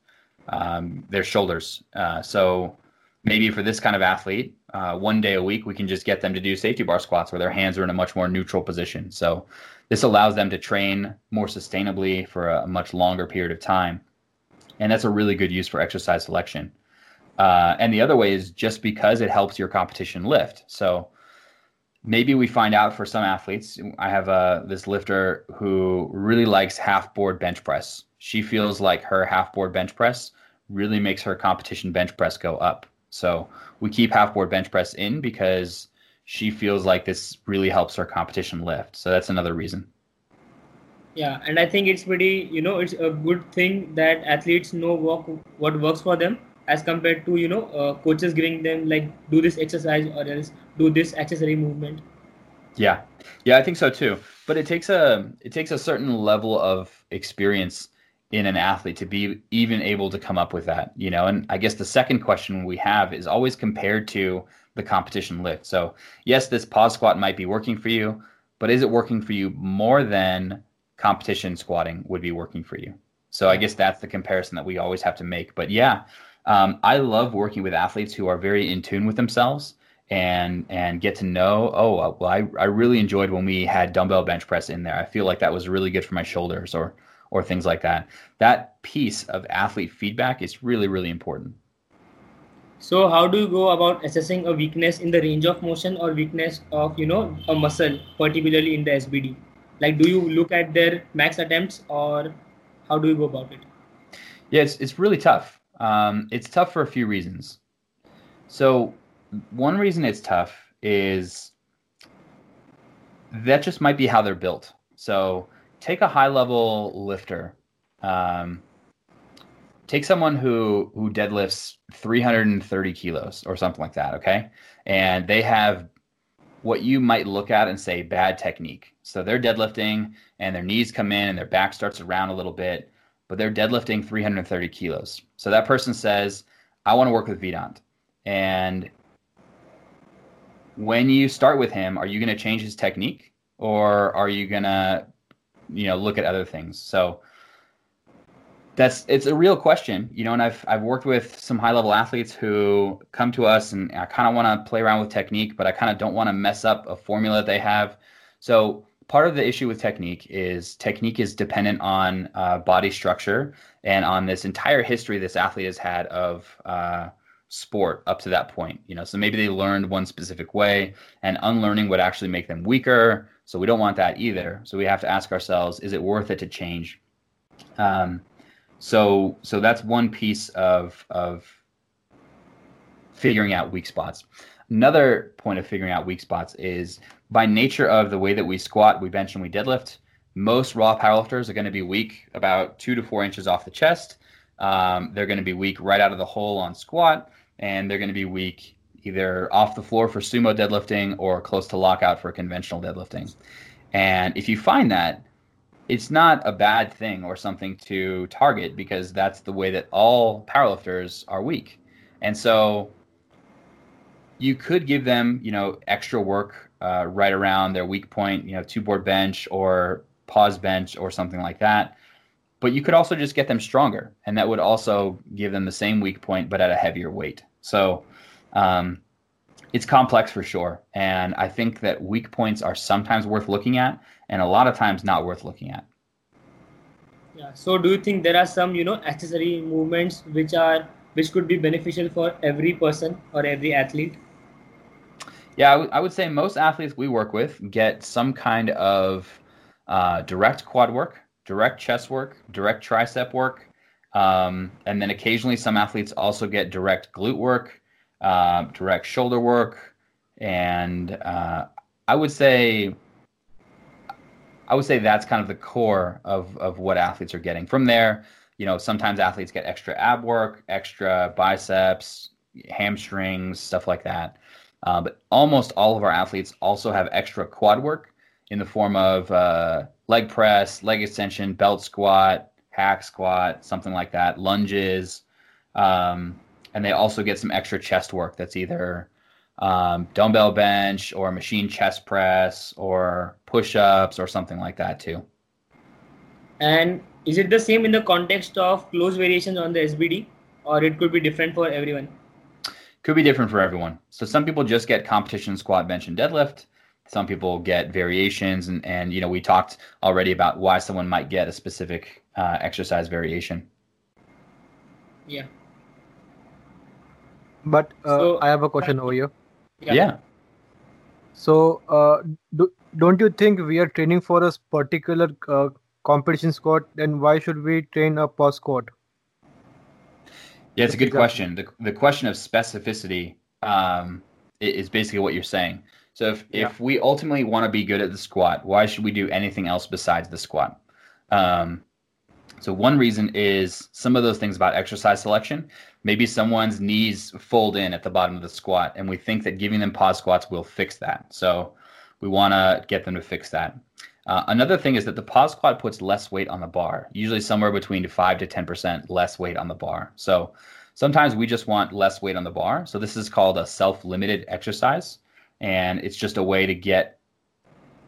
um, their shoulders. Uh, so maybe for this kind of athlete, uh, one day a week, we can just get them to do safety bar squats where their hands are in a much more neutral position. So this allows them to train more sustainably for a much longer period of time. And that's a really good use for exercise selection. Uh, and the other way is just because it helps your competition lift. So maybe we find out for some athletes. I have uh, this lifter who really likes half board bench press. She feels like her half board bench press really makes her competition bench press go up. So we keep half board bench press in because she feels like this really helps her competition lift. So that's another reason. Yeah, and I think it's pretty, you know, it's a good thing that athletes know what, what works for them as compared to, you know, uh, coaches giving them like do this exercise or else do this accessory movement. Yeah, yeah, I think so too. But it takes a it takes a certain level of experience in an athlete to be even able to come up with that, you know. And I guess the second question we have is always compared to the competition lift. So, yes, this pause squat might be working for you, but is it working for you more than competition squatting would be working for you? So, I guess that's the comparison that we always have to make. But yeah, um, I love working with athletes who are very in tune with themselves and and get to know oh well I, I really enjoyed when we had dumbbell bench press in there i feel like that was really good for my shoulders or or things like that. That piece of athlete feedback is really, really important. So how do you go about assessing a weakness in the range of motion or weakness of you know a muscle, particularly in the SBD? Like, do you look at their max attempts or how do you go about it? Yeah, it's it's really tough. Um, it's tough for a few reasons. So one reason it's tough is that just might be how they're built. So take a high level lifter. Um, take someone who who deadlifts 330 kilos or something like that. Okay, and they have what you might look at and say bad technique. So they're deadlifting and their knees come in and their back starts around a little bit, but they're deadlifting 330 kilos. So that person says, I want to work with Vedant. And when you start with him, are you going to change his technique or are you going to you know look at other things. So that's it's a real question, you know. And I've I've worked with some high level athletes who come to us, and I kind of want to play around with technique, but I kind of don't want to mess up a formula that they have. So part of the issue with technique is technique is dependent on uh, body structure and on this entire history this athlete has had of uh, sport up to that point. You know, so maybe they learned one specific way, and unlearning would actually make them weaker. So we don't want that either. So we have to ask ourselves: Is it worth it to change? Um, so so that's one piece of of figuring out weak spots. Another point of figuring out weak spots is by nature of the way that we squat, we bench, and we deadlift. Most raw powerlifters are going to be weak about two to four inches off the chest. Um, they're going to be weak right out of the hole on squat and they're going to be weak either off the floor for sumo deadlifting or close to lockout for conventional deadlifting. And if you find that, it's not a bad thing or something to target because that's the way that all powerlifters are weak. And so you could give them, you know, extra work uh, right around their weak point, you know, two board bench or pause bench or something like that. But you could also just get them stronger, and that would also give them the same weak point, but at a heavier weight. So um, it's complex for sure. And I think that weak points are sometimes worth looking at and a lot of times not worth looking at. Yeah. So do you think there are some, you know, accessory movements which are which could be beneficial for every person or every athlete? Yeah, I, w- I would say most athletes we work with get some kind of uh, direct quad work, direct chest work, direct tricep work, um, and then occasionally some athletes also get direct glute work, uh, direct shoulder work. And uh, I would say I would say that's kind of the core of of what athletes are getting. From there, you know, sometimes athletes get extra ab work, extra biceps, hamstrings, stuff like that. Uh, but almost all of our athletes also have extra quad work in the form of uh, leg press, leg extension, belt squat, hack squat, something like that, lunges. Um, and they also get some extra chest work that's either um, dumbbell bench or machine chest press or push ups or something like that too. And is it the same in the context of close variations on the SBD or it could be different for everyone? Could be different for everyone. So some people just get competition squat, bench, and deadlift. Some people get variations, and, and you know we talked already about why someone might get a specific uh, exercise variation. Yeah. But uh, so, I have a question over here. Yeah. yeah. So, uh, do, don't you think we are training for a particular uh, competition squat? Then why should we train a pause squat? Yeah, it's a good question. The, the question of specificity um, is basically what you're saying. So if, yeah. if we ultimately want to be good at the squat, why should we do anything else besides the squat? Um, so one reason is some of those things about exercise selection. Maybe someone's knees fold in at the bottom of the squat, and we think that giving them pause squats will fix that. So we want to get them to fix that. Uh, another thing is that the pause squat puts less weight on the bar, usually somewhere between 5 to 10% less weight on the bar. So sometimes we just want less weight on the bar. So this is called a self limited exercise. And it's just a way to get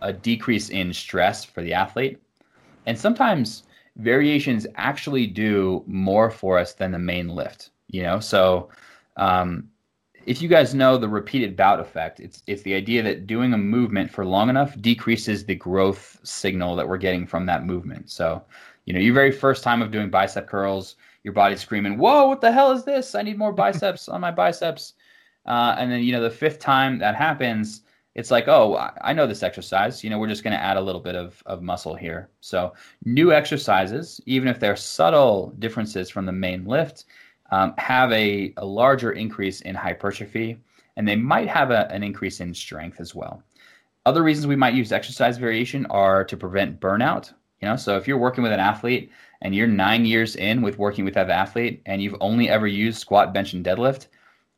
a decrease in stress for the athlete. And sometimes variations actually do more for us than the main lift, you know? So um, if you guys know the repeated bout effect, it's it's the idea that doing a movement for long enough decreases the growth signal that we're getting from that movement. So, you know, your very first time of doing bicep curls, your body's screaming, "Whoa, what the hell is this? I need more biceps on my biceps." Uh, and then you know the fifth time that happens, it's like, "Oh, I know this exercise. You know, we're just going to add a little bit of of muscle here." So, new exercises, even if they're subtle differences from the main lift um, have a, a larger increase in hypertrophy, and they might have a, an increase in strength as well. Other reasons we might use exercise variation are to prevent burnout. You know, so if you're working with an athlete and you're nine years in with working with that athlete and you've only ever used squat, bench, and deadlift,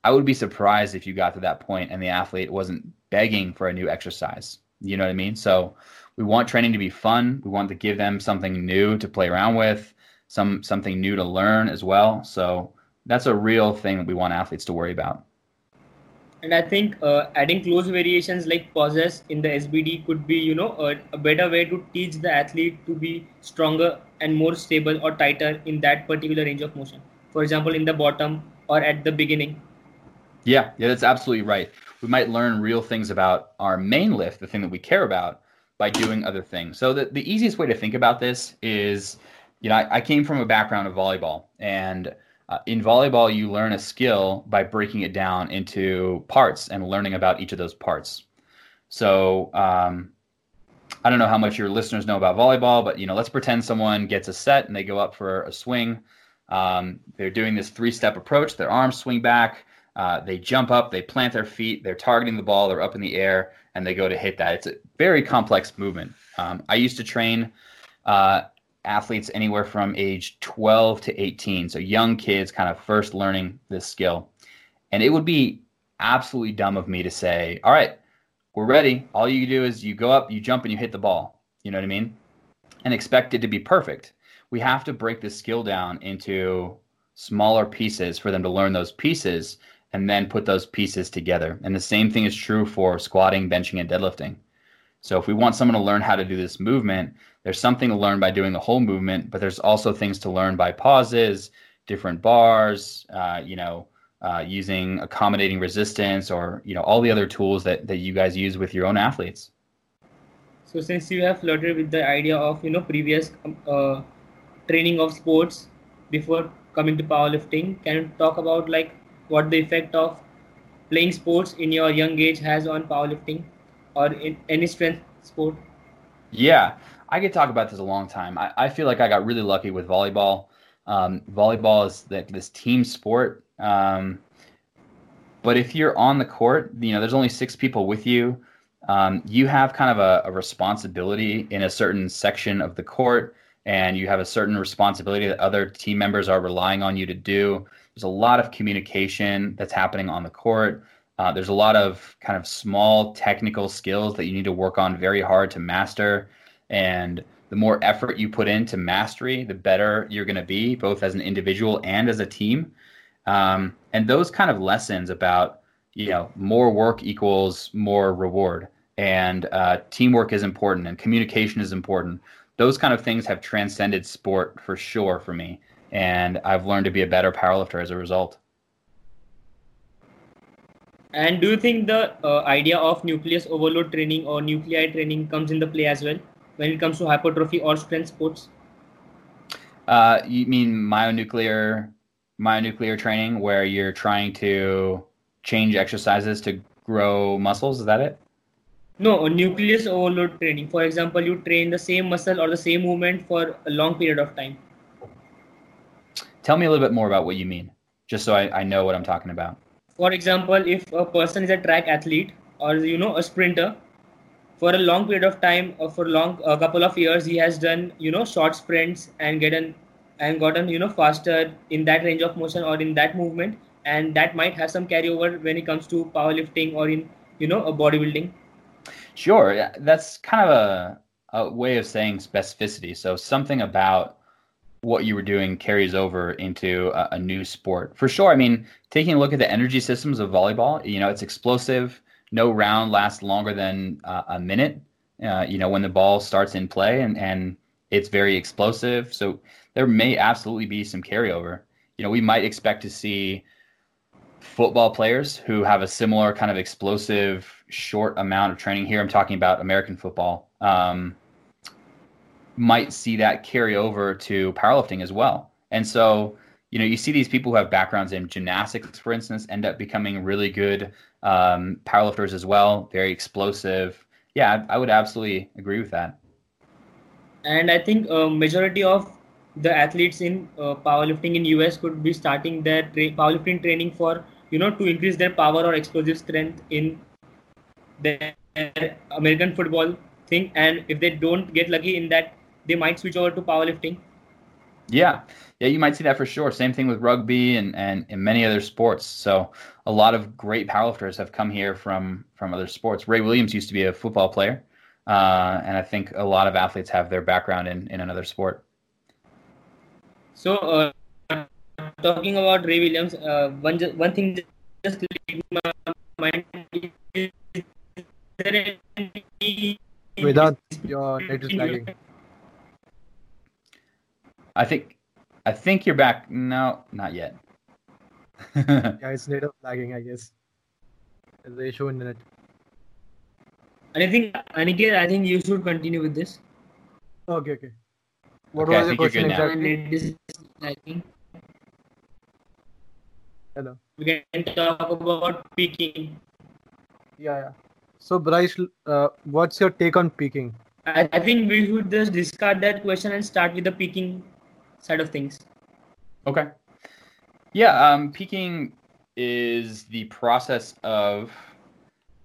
I would be surprised if you got to that point and the athlete wasn't begging for a new exercise. You know what I mean? So we want training to be fun. We want to give them something new to play around with, some something new to learn as well. So that's a real thing that we want athletes to worry about. And I think uh, adding close variations like pauses in the SBD could be, you know, a, a better way to teach the athlete to be stronger and more stable or tighter in that particular range of motion. For example, in the bottom or at the beginning. Yeah, yeah, that's absolutely right. We might learn real things about our main lift, the thing that we care about, by doing other things. So the, the easiest way to think about this is, you know, I, I came from a background of volleyball and uh, in volleyball, you learn a skill by breaking it down into parts and learning about each of those parts. So um, I don't know how much your listeners know about volleyball, but you know, let's pretend someone gets a set and they go up for a swing. Um, they're doing this three-step approach. Their arms swing back. Uh, they jump up. They plant their feet. They're targeting the ball. They're up in the air, and they go to hit that. It's a very complex movement. Um, I used to train uh, athletes anywhere from age 12 to 18. So young kids kind of first learning this skill. And it would be absolutely dumb of me to say, all right, we're ready. All you do is you go up, you jump, and you hit the ball. You know what I mean? And expect it to be perfect. We have to break this skill down into smaller pieces for them to learn those pieces and then put those pieces together. And the same thing is true for squatting, benching, and deadlifting. So if we want someone to learn how to do this movement, there's something to learn by doing the whole movement, but there's also things to learn by pauses, different bars, uh, you know, uh, using accommodating resistance or, you know, all the other tools that, that you guys use with your own athletes. So since you have flirted with the idea of, you know, previous um, uh, training of sports before coming to powerlifting, can you talk about like what the effect of playing sports in your young age has on powerlifting or in any strength sport? Yeah. I could talk about this a long time. I, I feel like I got really lucky with volleyball. Um, volleyball is that this team sport. Um, but if you're on the court, you know, there's only six people with you. um, you have kind of a, a, responsibility in a certain section of the court, and you have a certain responsibility that other team members are relying on you to do. There's a lot of communication that's happening on the court. Uh, there's a lot of kind of small technical skills that you need to work on very hard to master. And the more effort you put into mastery, the better you're going to be, both as an individual and as a team. Um, and those kind of lessons about, you know, more work equals more reward, and uh, teamwork is important, and communication is important. Those kind of things have transcended sport for sure for me, and I've learned to be a better powerlifter as a result. And do you think the uh, idea of nucleus overload training or nuclei training comes in the play as well when it comes to hypertrophy or strength sports? Uh, you mean myonuclear myonuclear training where you're trying to change exercises to grow muscles? Is that it? No, nucleus overload training. For example, you train the same muscle or the same movement for a long period of time. Tell me a little bit more about what you mean, just so I, I know what I'm talking about for example if a person is a track athlete or you know a sprinter for a long period of time or for long a couple of years he has done you know short sprints and gotten and gotten you know faster in that range of motion or in that movement and that might have some carryover when it comes to powerlifting or in you know a bodybuilding sure that's kind of a, a way of saying specificity so something about what you were doing carries over into a, a, new sport. For sure. I mean, taking a look at the energy systems of volleyball, you know, it's explosive. No round lasts longer than uh, a minute. Uh, you know, when the ball starts in play, and and it's very explosive. So there may absolutely be some carryover. You know, we might expect to see football players who have a similar kind of explosive short amount of training. Here, I'm talking about American football. Um, might see that carry over to powerlifting as well. And so, you know, you see these people who have backgrounds in gymnastics, for instance, end up becoming really good um, powerlifters as well, very explosive. Yeah, I, I, would absolutely agree with that. And I think a majority of the athletes in uh, powerlifting in US could be starting their tra- powerlifting training for you know to increase their power or explosive strength in their American football thing. And if they don't get lucky in that they might switch over to powerlifting. Yeah, yeah, you might see that for sure. Same thing with rugby and, and, and many other sports. So a lot of great powerlifters have come here from from other sports. Ray Williams used to be a football player, uh, and I think a lot of athletes have their background in, in another sport. So, uh, talking about Ray Williams, uh, one one thing just my mind is any Without your net is lagging. I think I think you're back. No, not yet. yeah, it's net lagging, I guess. There's the issue in it. I think Aniket, I think you should continue with this. Okay, okay. What okay, was the question exactly? Hello. We can talk about peaking. Yeah, yeah. So, Bryce, uh, what's your take on peaking? I, I think we should just discard that question and start with the peaking side of things. Okay. Yeah, um, peaking is the process of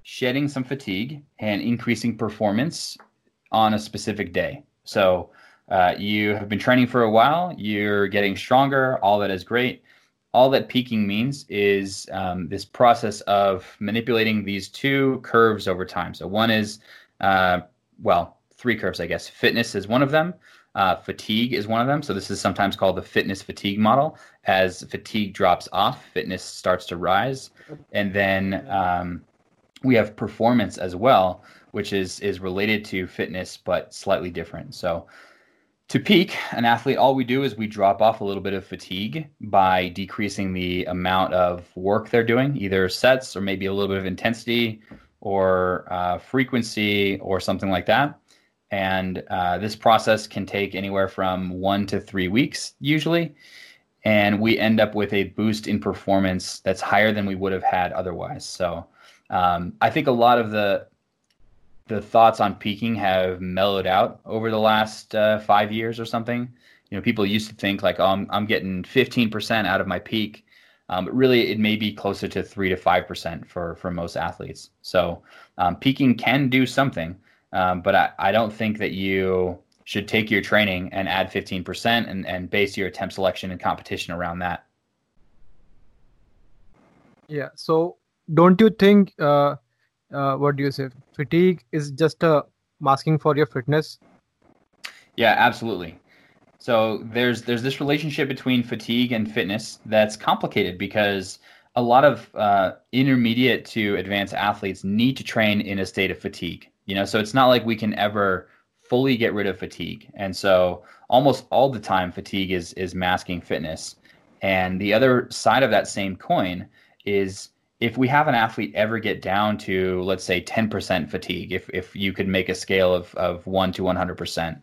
shedding some fatigue and increasing performance on a specific day. So uh, you have been training for a while, you're getting stronger, all that is great. All that peaking means is um, this process of manipulating these two curves over time. So one is, uh, well, three curves, I guess. Fitness is one of them. Uh, fatigue is one of them. So this is sometimes called the fitness fatigue model. As fatigue drops off, fitness starts to rise, and then um, we have performance as well, which is is related to fitness but slightly different. So to peak an athlete, all we do is we drop off a little bit of fatigue by decreasing the amount of work they're doing, either sets or maybe a little bit of intensity or uh, frequency or something like that. And uh, this process can take anywhere from one to three weeks usually. And we end up with a boost in performance that's higher than we would have had otherwise. So um, I think a lot of the the thoughts on peaking have mellowed out over the last uh, five years or something. You know, people used to think like, oh, I'm, I'm getting 15% out of my peak. Um, but really, it may be closer to three to five percent for for most athletes. So um, peaking can do something, um, but I, I don't think that you should take your training and add 15% and, and base your attempt selection and competition around that. Yeah. So don't you think, uh, uh, what do you say, fatigue is just a masking for your fitness? Yeah, absolutely. So there's there's this relationship between fatigue and fitness that's complicated because a lot of uh, intermediate to advanced athletes need to train in a state of fatigue. You know, so it's not like we can ever fully get rid of fatigue. And so almost all the time fatigue is is masking fitness. And the other side of that same coin is if we have an athlete ever get down to let's say 10% fatigue, if if you could make a scale of of 1 to 100%,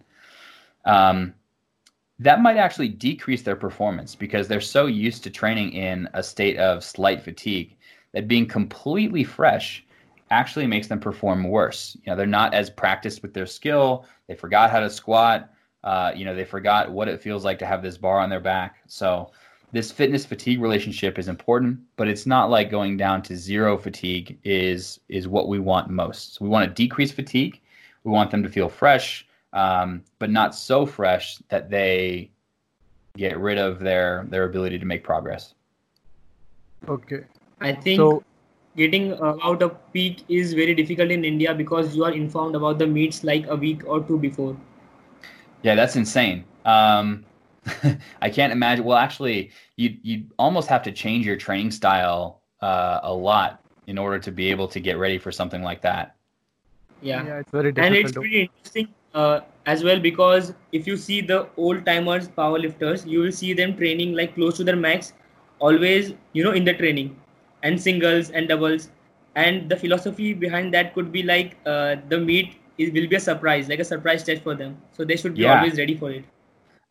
um, that might actually decrease their performance because they're so used to training in a state of slight fatigue that being completely fresh actually makes them perform worse. You know, they're not as practiced with their skill. They forgot how to squat. Uh, you know, they forgot what it feels like to have this bar on their back. So this fitness fatigue relationship is important, but it's not like going down to zero fatigue is is what we want most. So we want to decrease fatigue. We want them to feel fresh, um, but not so fresh that they get rid of their their ability to make progress. Okay. I think so, getting uh, out of peak is very difficult in India because you are informed about the meets like a week or two before. Yeah, that's insane. Um, I can't imagine. Well, actually, you you almost have to change your training style uh, a lot in order to be able to get ready for something like that. Yeah, yeah it's very difficult. And it's pretty interesting uh, as well because if you see the old timers powerlifters, you will see them training like close to their max, always you know in the training and singles and doubles. And the philosophy behind that could be like uh, the meet is, will be a surprise like a surprise test for them. So they should be yeah. always ready for it.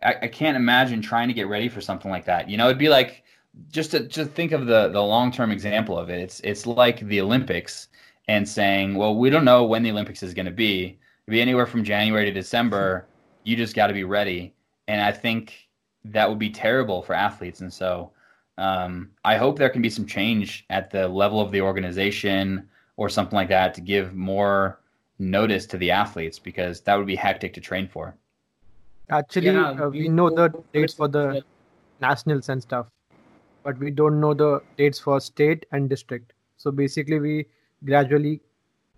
I, I, can't imagine trying to get ready for something like that. You know it'd be like just to just think of the the long term example of it. It's it's like the olympics and saying well we don't know when the olympics is going to be. It'd be anywhere from january to december. You just got to be ready. And i think that would be terrible for athletes. And so um, I hope there can be some change at the level of the organization or something like that to give more notice to the athletes because that would be hectic to train for. Actually, yeah, uh, we know the dates for the nationals and stuff, but we don't know the dates for state and district. So basically, we gradually,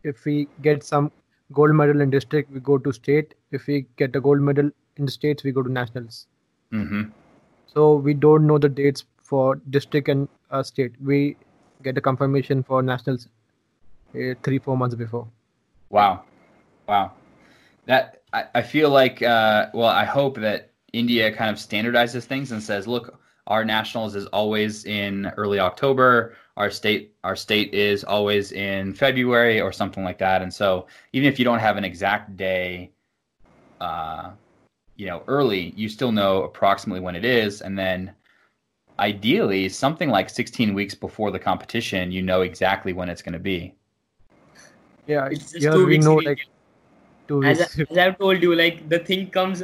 if we get some gold medal in district, we go to state. If we get a gold medal in the states, we go to nationals. Mm-hmm. So we don't know the dates for district and uh, state. We get a confirmation for nationals uh, three four months before. Wow, wow. That I, I feel like uh, well, I hope that India kind of standardizes things and says, look, our nationals is always in early October. Our state our state is always in February or something like that. And so even if you don't have an exact day, uh, you know, early, you still know approximately when it is, and then ideally something like 16 weeks before the competition you know exactly when it's going to be yeah it's just yeah, two we weeks know like two as, weeks. as i've told you like the thing comes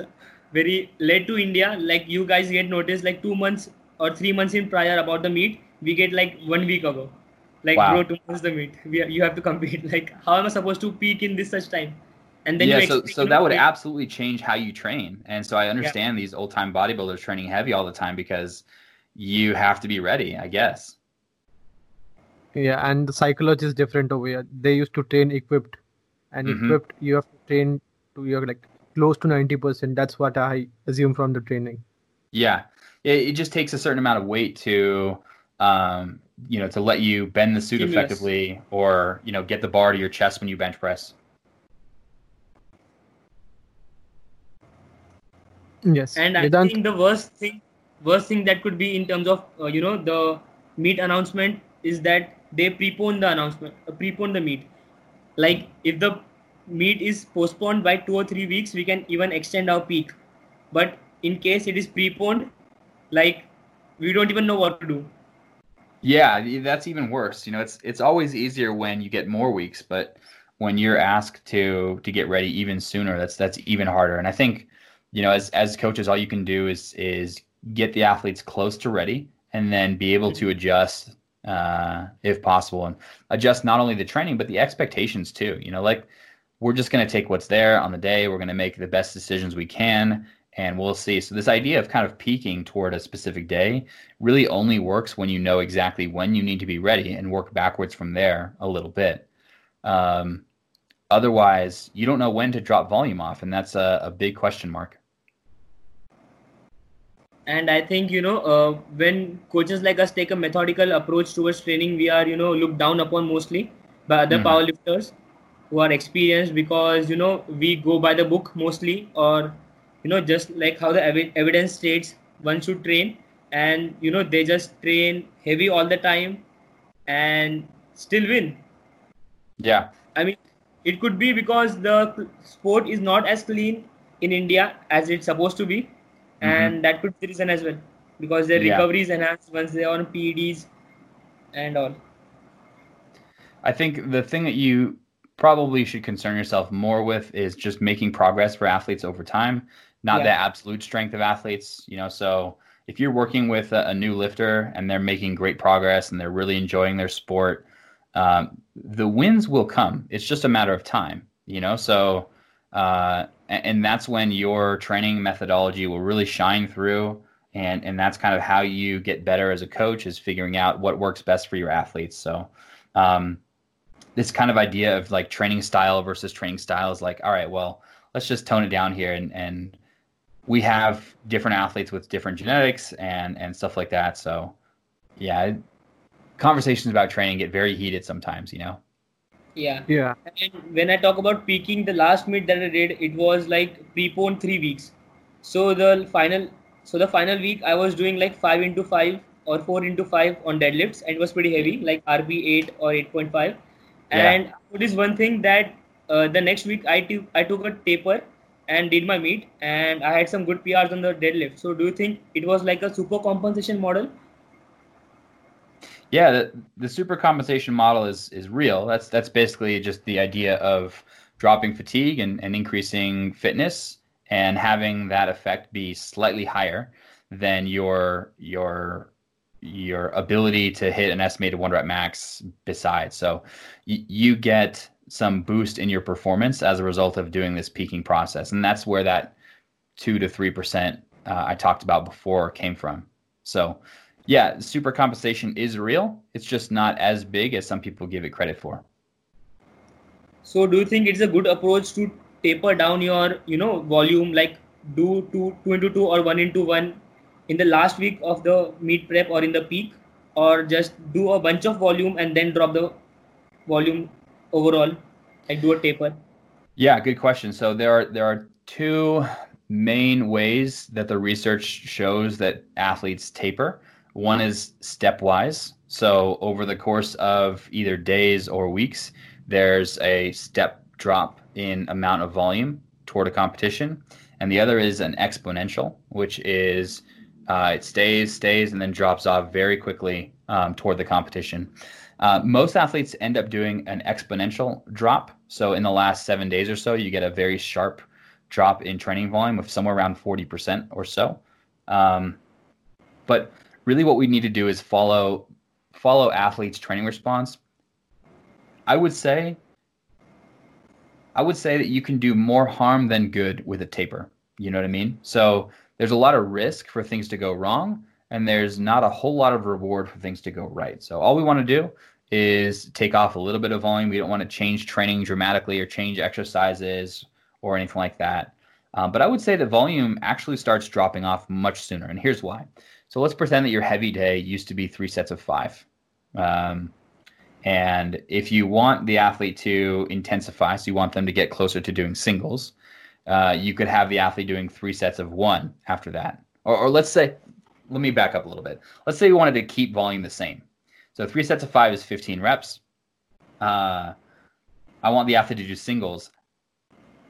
very late to india like you guys get noticed like two months or three months in prior about the meet we get like one week ago like wow. bro tomorrow's the meet we, you have to compete like how am i supposed to peak in this such time and then yeah, so so that would absolutely change how you train. And so I understand yeah. these old time bodybuilders training heavy all the time because you have to be ready, I guess. Yeah, and the psychology is different over here. They used to train equipped, and mm-hmm. equipped you have to train to your like close to ninety percent. That's what I assume from the training. Yeah, it, it just takes a certain amount of weight to, um, you know, to let you bend the suit effectively, or you know, get the bar to your chest when you bench press. Yes, and I think the worst thing worst thing that could be in terms of uh, you know the meet announcement is that they prepone the announcement uh, prepone the meet like if the meet is postponed by two or three weeks we can even extend our peak. But in case it is preponed like we don't even know what to do. Yeah that's even worse. You know it's it's always easier when you get more weeks but when you're asked to to get ready even sooner that's that's even harder. And i think you know as as coaches all you can do is is get the athletes close to ready and then be able to adjust uh, if possible and adjust not only the training but the expectations too. You know, like we're just going to take what's there on the day. We're going to make the best decisions we can, and we'll see. So this idea of kind of peaking toward a specific day really only works when you know exactly when you need to be ready and work backwards from there a little bit. Um, otherwise, you don't know when to drop volume off, and that's a, a big question mark and i think you know uh, when coaches like us take a methodical approach towards training we are you know looked down upon mostly by other mm-hmm. powerlifters who are experienced because you know we go by the book mostly or you know just like how the ev- evidence states one should train. And you know they just train heavy all the time and still win. Yeah. I mean it could be because the sport is not as clean in india as it's supposed to be and mm-hmm. that could be the reason as well because their yeah. recovery is enhanced once they're on PEDs and all. I think the thing that you probably should concern yourself more with is just making progress for athletes over time, not yeah. the absolute strength of athletes. You know, so if you're working with a, a, new lifter and they're making great progress and they're really enjoying their sport, um, the wins will come. It's just a matter of time. You know, so uh, and that's when your training methodology will really shine through and and that's kind of how you get better as a coach is figuring out what works best for your athletes. So um, this kind of idea of like training style versus training style is like all right well let's just tone it down here and and we have different athletes with different genetics and and stuff like that. So yeah conversations about training get very heated sometimes you know yeah. Yeah. And when I talk about peaking, the last meet that I did, it was like preponed three weeks. So the final, so the final week, I was doing like five into five or four into five on deadlifts, and it was pretty heavy, like RPE eight or eight point five. And yeah. is one thing that uh, the next week I took I took a taper and did my meet, and I had some good PRs on the deadlift. So do you think it was like a super compensation model? Yeah, the, the super compensation model is is real. That's that's basically just the idea of dropping fatigue and, and increasing fitness and having that effect be slightly higher than your your your ability to hit an estimated one rep max besides. So y- you get some boost in your performance as a result of doing this peaking process. And that's where that two to 3% uh, I talked about before came from. So yeah, super compensation is real. It's just not as big as some people give it credit for. So, do you think it's a good approach to taper down your, you know, volume, like do two, two into two or one into one in the last week of the meet prep or in the peak, or just do a bunch of volume and then drop the volume overall, like do a taper? Yeah, good question. So there are there are two main ways that the research shows that athletes taper. One is stepwise. So over the course of either days or weeks, there's a step drop in amount of volume toward a competition. And the other is an exponential, which is uh, it stays, stays, and then drops off very quickly um, toward the competition. Uh, most athletes end up doing an exponential drop. So in the last seven days or so, you get a very sharp drop in training volume of somewhere around 40% or so. Um, but really what we need to do is follow follow athletes training response. I would say i would say that you can do more harm than good with a taper. You know what i mean? So there's a lot of risk for things to go wrong and there's not a whole lot of reward for things to go right. So all we want to do is take off a little bit of volume. We don't want to change training dramatically or change exercises or anything like that. Um, but i would say the volume actually starts dropping off much sooner and here's why so let's pretend that your heavy day used to be three sets of five. Um, and if you want the athlete to intensify, so you want them to get closer to doing singles, uh, you could have the athlete doing three sets of one after that. Or, or let's say, let me back up a little bit. Let's say you wanted to keep volume the same. So three sets of five is 15 reps. Uh, I want the athlete to do singles.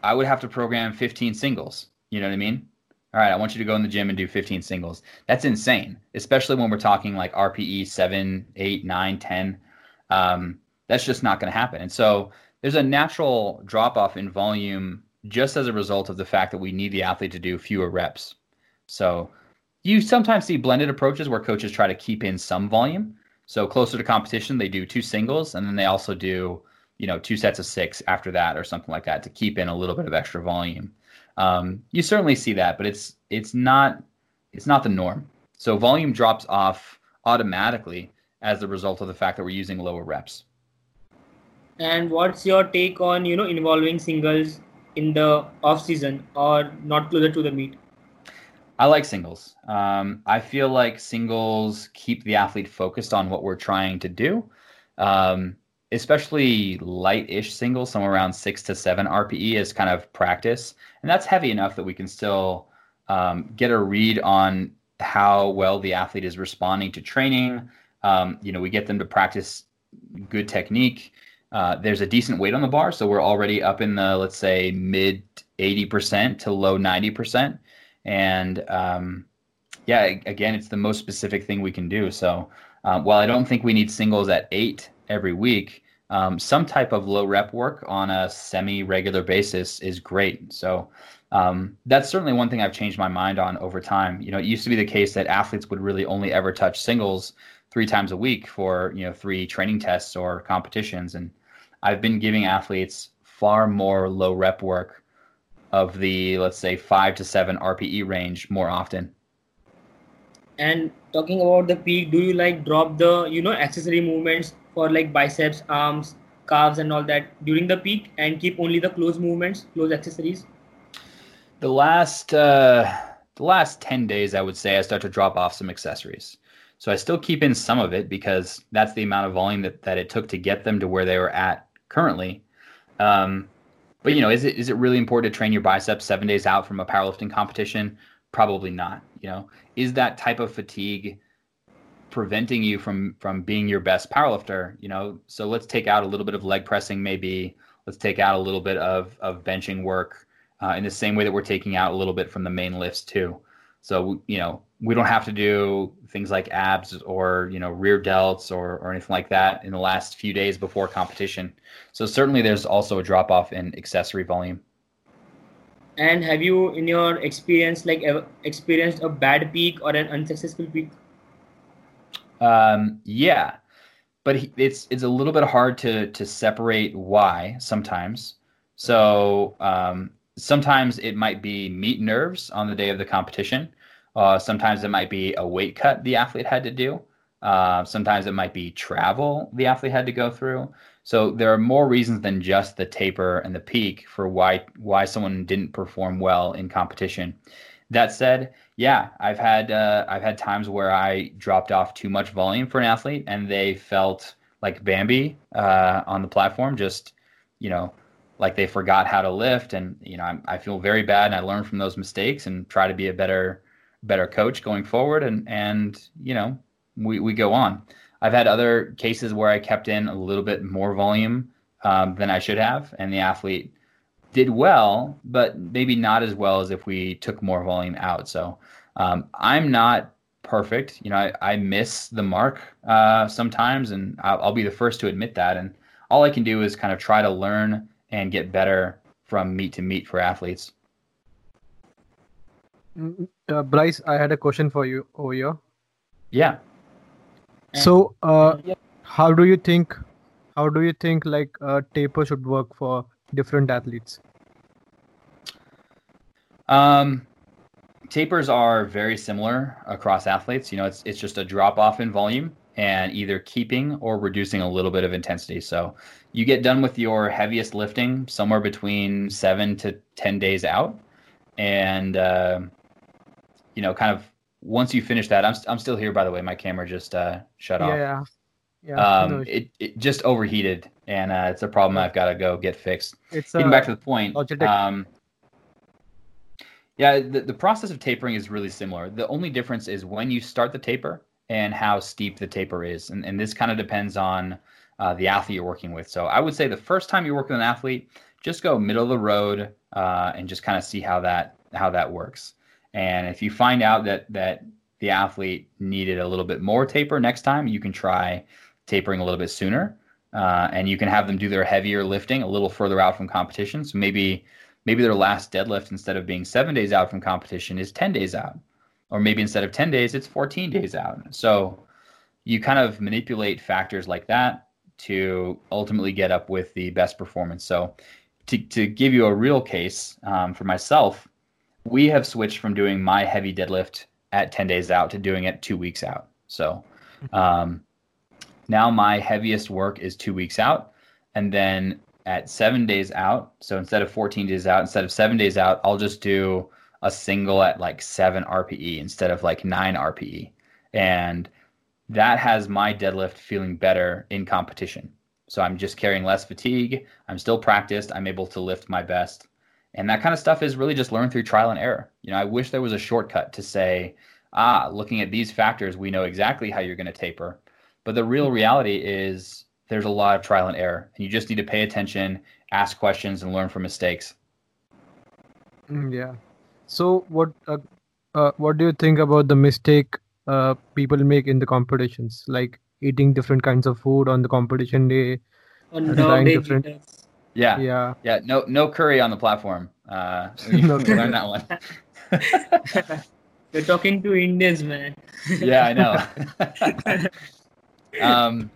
I would have to program 15 singles. You know what I mean? All right, I want you to go in the gym and do 15 singles. That's insane, especially when we're talking like RPE 7, 8, 9, 10. Um, that's just not going to happen. And so there's a natural drop off in volume just as a result of the fact that we need the athlete to do fewer reps. So you sometimes see blended approaches where coaches try to keep in some volume. So closer to competition, they do two singles, and then they also do you know two sets of six after that or something like that to keep in a little bit of extra volume. Um, you certainly see that, but it's it's not it's not the norm. So volume drops off automatically as a result of the fact that we're using lower reps. And what's your take on you know involving singles in the off season or not closer to the meet? I like singles. Um, I feel like singles keep the athlete focused on what we're trying to do, um, especially light-ish singles, somewhere around six to seven RPE is kind of practice, and that's heavy enough that we can still um, get a read on how well the athlete is responding to training. Um, you know, we get them to practice good technique. Uh, there's a decent weight on the bar, so we're already up in the let's say mid 80% to low 90%. And um, yeah, again, it's the most specific thing we can do. So um, while I don't think we need singles at eight every week, um, some type of low rep work on a semi regular basis is great. So um, that's certainly one thing I've changed my mind on over time. You know, it used to be the case that athletes would really only ever touch singles three times a week for you know three training tests or competitions, and I've been giving athletes far more low rep work of the let's say five to seven RPE range more often. And talking about the peak, do you like drop the you know accessory movements for like biceps, arms, calves, and all that during the peak, and keep only the close movements, close accessories? The last uh, the last ten days, I would say, I start to drop off some accessories. So I still keep in some of it because that's the amount of volume that, that it took to get them to where they were at currently. Um, but you know, is it is it really important to train your biceps seven days out from a powerlifting competition? Probably not. You know, is that type of fatigue preventing you from from being your best powerlifter? You know, so let's take out a little bit of leg pressing, maybe. Let's take out a little bit of of benching work uh, in the same way that we're taking out a little bit from the main lifts too. So you know, we don't have to do things like abs or you know rear delts or, or anything like that in the last few days before competition so certainly there's also a drop off in accessory volume and have you in your experience like experienced a bad peak or an unsuccessful peak um, yeah but it's it's a little bit hard to to separate why sometimes so um, sometimes it might be meet nerves on the day of the competition uh, sometimes it might be a weight cut the athlete had to do. Uh, sometimes it might be travel the athlete had to go through. So there are more reasons than just the taper and the peak for why why someone didn't perform well in competition. That said, yeah, I've had uh, I've had times where I dropped off too much volume for an athlete, and they felt like Bambi uh, on the platform, just you know, like they forgot how to lift, and you know, I, I feel very bad, and I learn from those mistakes and try to be a better better coach going forward and and you know we, we go on. I've had other cases where i kept in a little bit more volume um, than i should have and the athlete did well but maybe not as well as if we took more volume out so um, i'm not perfect you know i, I miss the mark uh, sometimes and I'll, I'll be the first to admit that and all i can do is kind of try to learn and get better from meet to meet for athletes Mm, uh, Bryce, I had a question for you over here. Yeah. So, uh, how do you think? How do you think like a taper should work for different athletes? Um, tapers are very similar across athletes. You know, it's it's just a drop off in volume and either keeping or reducing a little bit of intensity. So you get done with your heaviest lifting somewhere between seven to ten days out, and uh, you know, kind of once you finish that, I'm I'm still here. By the way, my camera just uh, shut off. Yeah, yeah. Um, it it just overheated, and uh, it's a problem I've got to go get fixed. It's getting uh, back to the point. Um, yeah, the, the process of tapering is really similar. The only difference is when you start the taper and how steep the taper is, and and this kind of depends on uh, the athlete you're working with. So I would say the first time you work with an athlete, just go middle of the road uh, and just kind of see how that how that works. And if you find out that that the athlete needed a little bit more taper next time, you can try tapering a little bit sooner, uh, and you can have them do their heavier lifting a little further out from competition. So maybe maybe their last deadlift instead of being seven days out from competition is ten days out. or maybe instead of 10 days, it's 14 days out. So you kind of manipulate factors like that to ultimately get up with the best performance. So to, to give you a real case um, for myself, we have switched from doing my heavy deadlift at 10 days out to doing it two weeks out. So um, now my heaviest work is two weeks out. And then at seven days out, so instead of 14 days out, instead of seven days out, I'll just do a single at like seven RPE instead of like nine RPE. And that has my deadlift feeling better in competition. So I'm just carrying less fatigue. I'm still practiced. I'm able to lift my best. And that kind of stuff is really just learned through trial and error. You know, I wish there was a shortcut to say, ah, looking at these factors, we know exactly how you're going to taper. But the real reality is there's a lot of trial and error, and you just need to pay attention, ask questions, and learn from mistakes. Mm, yeah. So, what uh, uh, what do you think about the mistake uh, people make in the competitions, like eating different kinds of food on the competition day, trying different? Yeah, yeah, yeah. No, no curry on the platform. Uh, no learn that one. You're talking to Indians, man. yeah, I know. Um,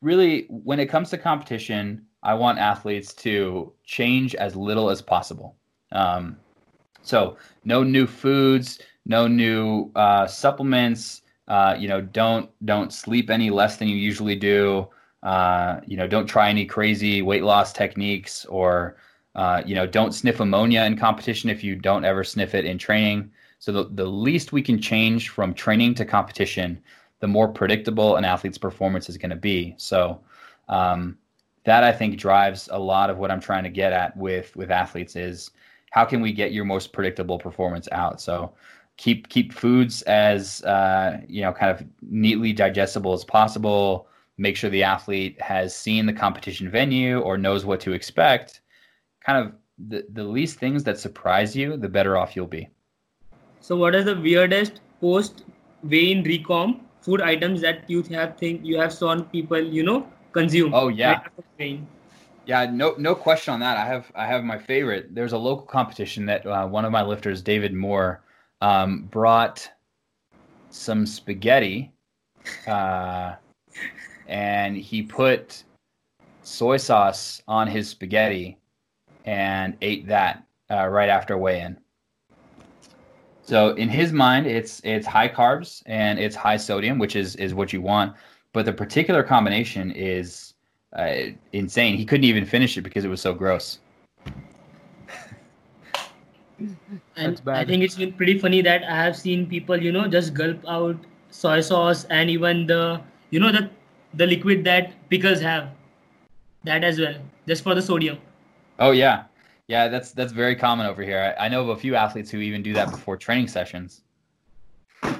really, when it comes to competition, I want athletes to change as little as possible. Um, so, no new foods, no new uh, supplements. Uh, you know, don't don't sleep any less than you usually do. Uh, you know, don't try any crazy weight loss techniques, or uh, you know, don't sniff ammonia in competition if you don't ever sniff it in training. So the, the least we can change from training to competition, the more predictable an athlete's performance is going to be. So um, that I think drives a lot of what I'm trying to get at with with athletes is how can we get your most predictable performance out. So keep keep foods as uh, you know kind of neatly digestible as possible. Make sure the athlete has seen the competition venue or knows what to expect. Kind of the, the least things that surprise you, the better off you'll be. So, what is the weirdest post weigh-in recom food items that you have think you have seen people you know consume? Oh yeah. Yeah, no, no question on that. I have, I have my favorite. There's a local competition that uh, one of my lifters, David Moore, um, brought some spaghetti, uh, and he put soy sauce on his spaghetti and ate that uh, right after weigh-in. So in his mind, it's it's high carbs and it's high sodium, which is is what you want. But the particular combination is uh, insane. He couldn't even finish it because it was so gross. and I think it's been pretty funny that I have seen people, you know, just gulp out soy sauce and even the, you know, the the liquid that pickles have, that as well, just for the sodium. Oh yeah, yeah, that's that's very common over here. I, I know of a few athletes who even do that before training sessions.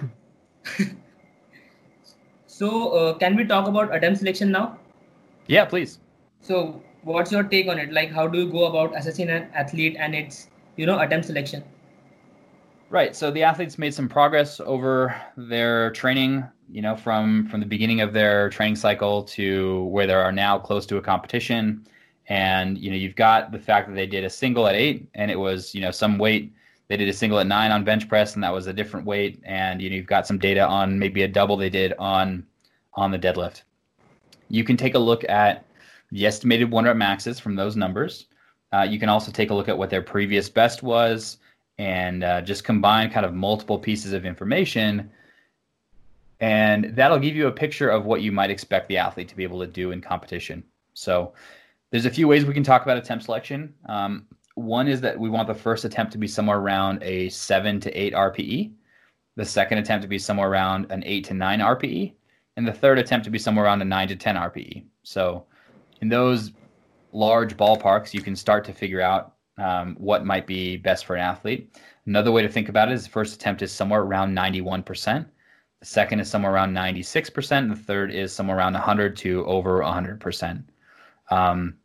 so, uh, can we talk about attempt selection now? Yeah, please. So, what's your take on it? Like, how do you go about assessing an athlete and its, you know, attempt selection? Right. So the athletes made some progress over their training. You know, from from the beginning of their training cycle to where they are now, close to a competition and you know you've got the fact that they did a single at eight and it was you know some weight. They did a single at nine on bench press and that was a different weight. And you know you've got some data on maybe a double they did on on the deadlift. You can take a look at the estimated one rep maxes from those numbers. Uh, you can also take a look at what their previous best was and uh, just combine kind of multiple pieces of information. And that'll give you a picture of what you might expect the athlete to be able to do in competition. So there's a few ways we can talk about attempt selection. Um, one is that we want the first attempt to be somewhere around a seven to eight RPE, the second attempt to be somewhere around an eight to nine RPE, and the third attempt to be somewhere around a nine to 10 RPE. So, in those large ballparks, you can start to figure out um, what might be best for an athlete. Another way to think about it is the first attempt is somewhere around 91%. The second is somewhere around 96%. And the third is somewhere around 100 to over 100%. Um,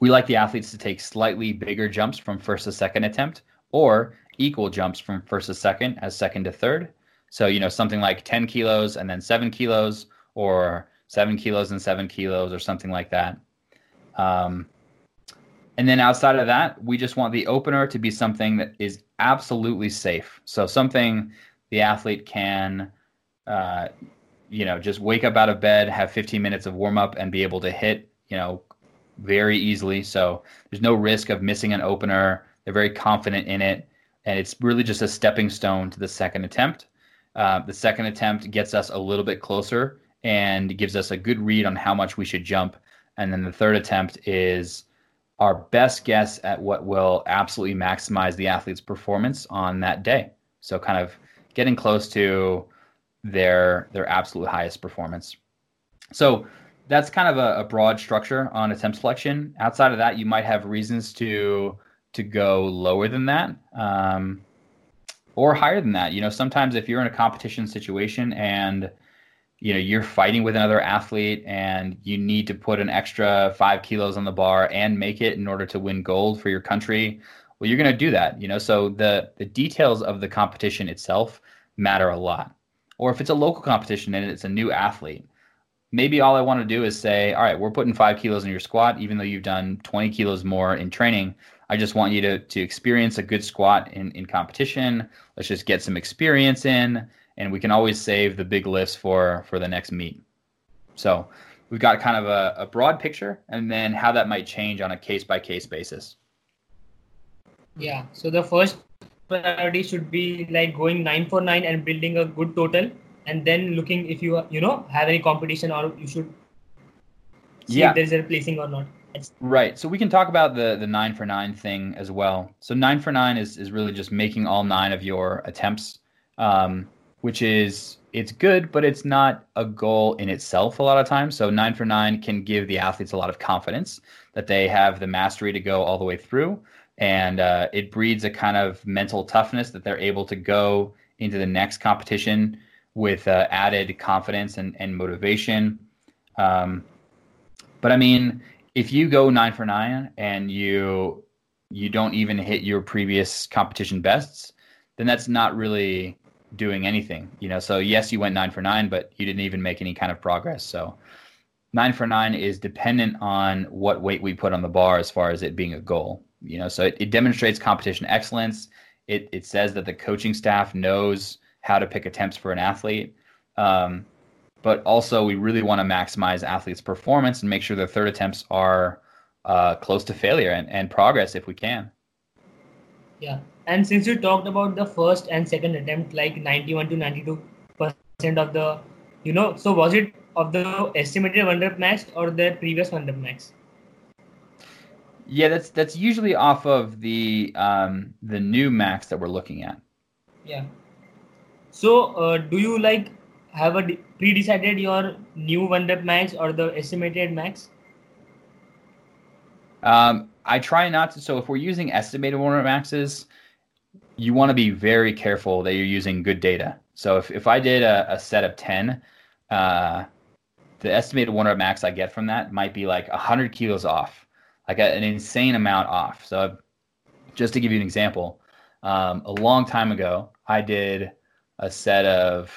we like the athletes to take slightly bigger jumps from first to second attempt or equal jumps from first to second as second to third. So, you know, something like 10 kilos and then seven kilos or seven kilos and seven kilos or something like that. Um, and then outside of that, we just want the opener to be something that is absolutely safe. So, something the athlete can, uh, you know, just wake up out of bed, have 15 minutes of warm up, and be able to hit, you know, very easily. So there's no risk of missing an opener. They're very confident in it, and it's really just a stepping stone to the second attempt. Uh, the second attempt gets us a little bit closer and gives us a good read on how much we should jump. And then the third attempt is our best guess at what will absolutely maximize the athlete's performance on that day. So kind of getting close to their their absolute highest performance. So that's kind of a, a, broad structure on attempt selection. Outside of that, you might have reasons to to go lower than that um, or higher than that. You know, sometimes if you're in a competition situation and you know you're fighting with another athlete and you need to put an extra five kilos on the bar and make it in order to win gold for your country well you're going to do that you know so the the details of the competition itself matter a lot or if it's a local competition and it's a new athlete maybe all i want to do is say all right we're putting five kilos in your squat even though you've done 20 kilos more in training i just want you to to experience a good squat in in competition let's just get some experience in and we can always save the big lifts for for the next meet. So we've got kind of a, a broad picture, and then how that might change on a case by case basis. Yeah. So the first priority should be like going nine for nine and building a good total, and then looking if you you know have any competition or you should see yeah. if there's a placing or not. Right. So we can talk about the the nine for nine thing as well. So nine for nine is is really just making all nine of your attempts. Um, which is it's good, but it's not a goal in itself a lot of times. So nine for nine can give the athletes a lot of confidence that they have the mastery to go all the way through, and uh, it breeds a kind of mental toughness that they're able to go into the next competition with uh, added confidence and, and motivation. Um, but I mean, if you go nine for nine and you you don't even hit your previous competition bests, then that's not really doing anything. You know, so yes, you went nine for nine, but you didn't even make any kind of progress. So nine for nine is dependent on what weight we put on the bar as far as it being a goal. You know, so it, it demonstrates competition excellence. It it says that the coaching staff knows how to pick attempts for an athlete. Um, but also we really want to maximize athletes' performance and make sure their third attempts are uh, close to failure and, and progress if we can. Yeah, and since you talked about the first and second attempt, like 91 to 92 percent of the, you know, so was it of the estimated one rep max or the previous one rep max? Yeah, that's that's usually off of the um, the new max that we're looking at. Yeah. So, uh, do you like have a pre-decided your new one rep max or the estimated max? Um, I try not to. So if we're using estimated one rep maxes, you want to be very careful that you're using good data. So if, if I did a, a set of 10, uh, the estimated one rep max I get from that might be like 100 kilos off, like a, an insane amount off. So just to give you an example, um, a long time ago, I did a set of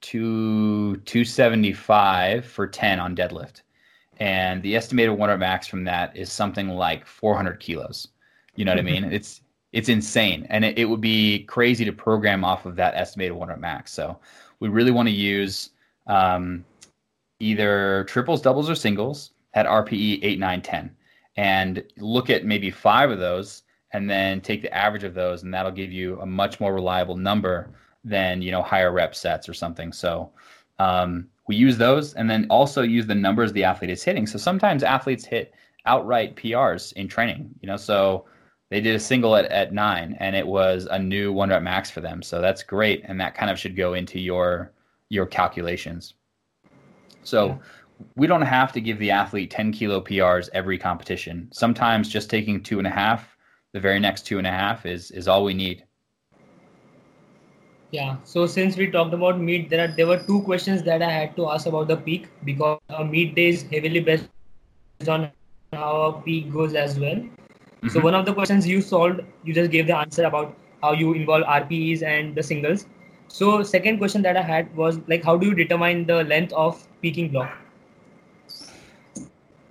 two 275 for 10 on deadlift. And the estimated one rep max from that is something like 400 kilos. You know what I mean? It's it's insane, and it, it would be crazy to program off of that estimated one rep max. So we really want to use um, either triples, doubles, or singles at RPE 8, 9, 10, and look at maybe five of those, and then take the average of those, and that'll give you a much more reliable number than you know higher rep sets or something. So um, we use those, and then also use the numbers the athlete is hitting. So sometimes athletes hit outright PRs in training. You know, so they did a single at, at nine and it was a new one rep max for them. So that's great. And that kind of should go into your your calculations. So yeah. we don't have to give the athlete 10 kilo PRs every competition. Sometimes just taking two and a half, the very next two and a half is is all we need. Yeah. So since we talked about meat, there are there were two questions that I had to ask about the peak because a meet day is heavily based on how a peak goes as well. Mm-hmm. So one of the questions you solved, you just gave the answer about how you involve RPEs and the singles. So second question that I had was like, how do you determine the length of peaking block?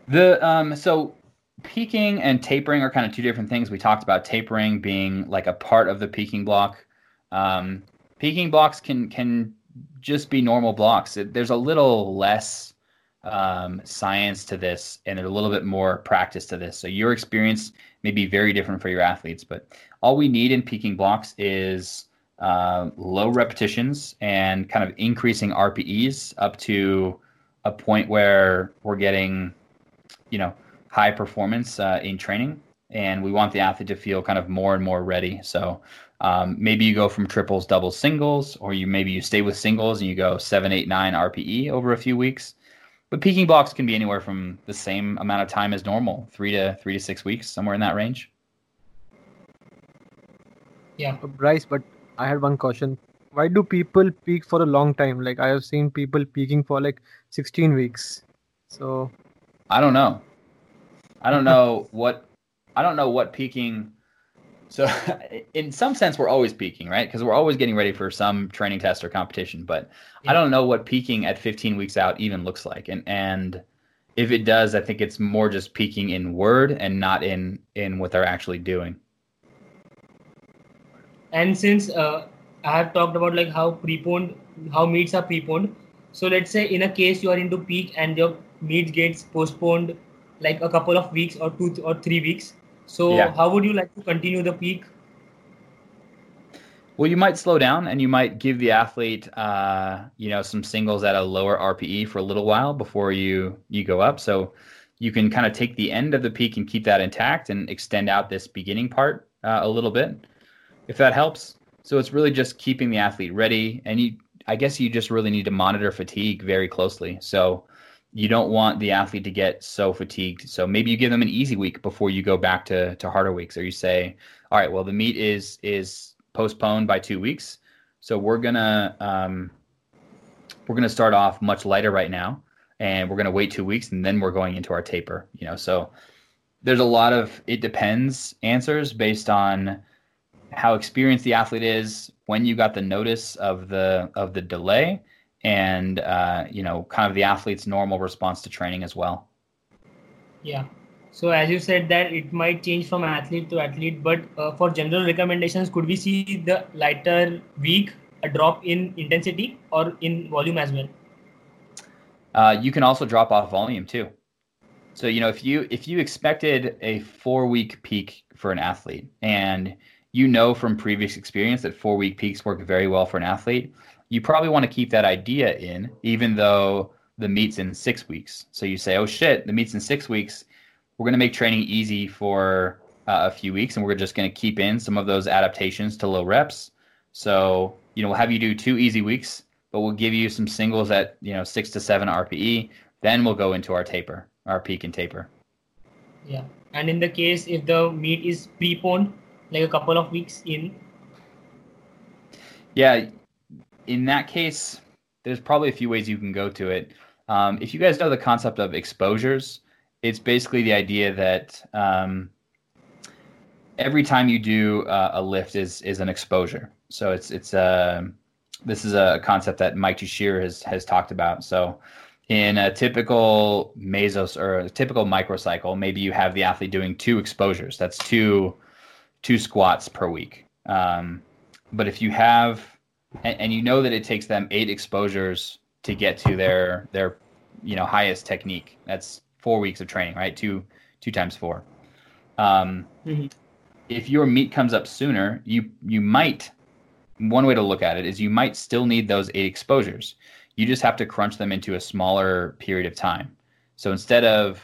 The um, so peaking and tapering are kind of two different things. We talked about tapering being like a part of the peaking block. Um, peaking blocks can can just be normal blocks. It, there's a little less um, science to this and a little bit more practice to this. So your experience may be very different for your athletes, but all we need in peaking blocks is uh, low repetitions and kind of increasing RPEs up to a point where we're getting, you know, high performance uh, in training. And we want the athlete to feel kind of more and more ready. So um, maybe you go from triples, doubles, singles, or you maybe you stay with singles and you go seven, eight, nine RPE over a few weeks. But peaking blocks can be anywhere from the same amount of time as normal, three to three to six weeks, somewhere in that range. Yeah, Bryce, but I had one question. Why do people peak for a long time? Like I have seen people peaking for like 16 weeks. So I don't know. I don't know what I don't know what peaking so in some sense we're always peaking, right? Because we're always getting ready for some training test or competition, but yeah. I don't know what peaking at 15 weeks out even looks like. And and if it does, I think it's more just peaking in word and not in in what they're actually doing and since uh, i have talked about like how preponed how meets are preponed so let's say in a case you are into peak and your meet gets postponed like a couple of weeks or two or three weeks so yeah. how would you like to continue the peak well, you might slow down and you might give the athlete, uh, you know, some singles at a lower RPE for a little while before you you go up. So you can kind of take the end of the peak and keep that intact and extend out this beginning part uh, a little bit if that helps. So it's really just keeping the athlete ready, and you, I guess, you just really need to monitor fatigue very closely. So you don't want the athlete to get so fatigued. So maybe you give them an easy week before you go back to to harder weeks, or you say, all right, well the meet is is postponed by two weeks, so we're gonna um, we're gonna start off much lighter right now, and we're gonna wait two weeks, and then we're going into our taper. You know, so there's a lot of it depends answers based on how experienced the athlete is, when you got the notice of the of the delay, and uh, you know, kind of the athlete's normal response to training as well. Yeah. So as you said that it might change from athlete to athlete, but uh, for general recommendations, could we see the lighter week a drop in intensity or in volume as well? Uh, you can also drop off volume too. So you know if you if you expected a four week peak for an athlete and you know from previous experience that four week peaks work very well for an athlete. You probably want to keep that idea in, even though the meet's in six weeks. So you say, oh shit, the meet's in six weeks. We're going to make training easy for uh, a few weeks and we're just going to keep in some of those adaptations to low reps. So, you know, we'll have you do two easy weeks, but we'll give you some singles at, you know, six to seven RPE. Then we'll go into our taper, our peak and taper. Yeah. And in the case if the meet is preponed, like a couple of weeks in? Yeah, in that case, there's probably a few ways you can go to it. Um, if you guys know the concept of exposures, it's basically the idea that um, every time you do uh, a lift is is an exposure. So it's it's a uh, this is a concept that Mike Tuchscherer has has talked about. So in a typical mesos or a typical microcycle, maybe you have the athlete doing two exposures. That's two two squats per week. Um, but if you have, and, and, you know that it takes them eight exposures to get to their their you know highest technique. That's four weeks of training, right? Two two times four. Um, mm-hmm. If your meet comes up sooner, you you might. One way to look at it is you might still need those eight exposures. You just have to crunch them into a smaller period of time. So instead of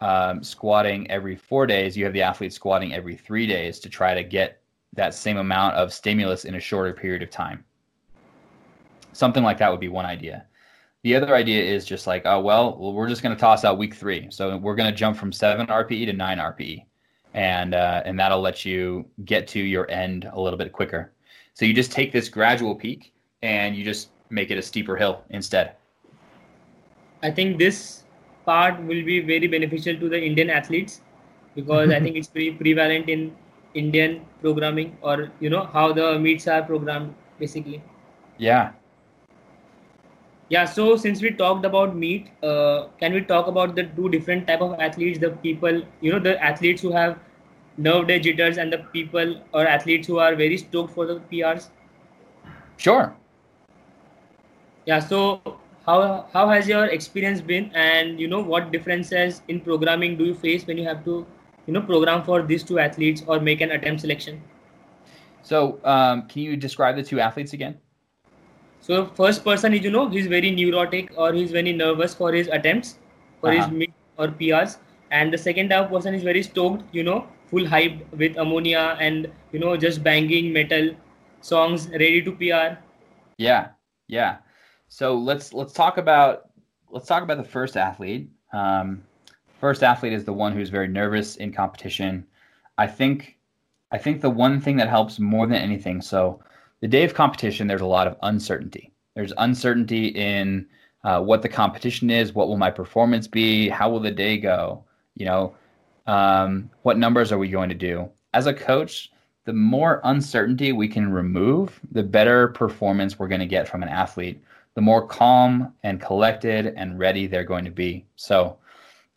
um, squatting every four days, you have the athlete squatting every three days to try to get that same amount of stimulus in a shorter period of time. Something like that would be one idea. The other idea is just like, oh well, we're just going to toss out week three, so we're going to jump from seven RPE to nine RPE, and uh, and that'll let you get to your end a little bit quicker. So you just take this gradual peak and you just make it a steeper hill instead. I think this part will be very beneficial to the Indian athletes because I think it's pretty prevalent in Indian programming or you know how the meets are programmed basically. Yeah. Yeah. So since we talked about meet, uh, can we talk about the two different type of athletes? The people, you know, the athletes who have nerve day jitters and the people or athletes who are very stoked for the PRs. Sure. Yeah. So how how has your experience been, and you know what differences in programming do you face when you have to you know program for these two athletes or make an attempt selection? So um, can you describe the two athletes again? So first person is you know he's very neurotic or he's very nervous for his attempts for uh-huh. his mid or PRs, and the second type person is very stoked, you know, full hype with ammonia and you know just banging metal songs ready to PR. Yeah, yeah. So let's let's talk about let's talk about the first athlete. Um, first athlete is the one who's very nervous in competition. I think I think the one thing that helps more than anything. So the day of competition, there's a lot of uncertainty. There's uncertainty in uh, what the competition is, what will my performance be, how will the day go, you know, um, what numbers are we going to do. As a coach, the more uncertainty we can remove, the better performance we're going to get from an athlete, the more calm and collected and ready they're going to be. So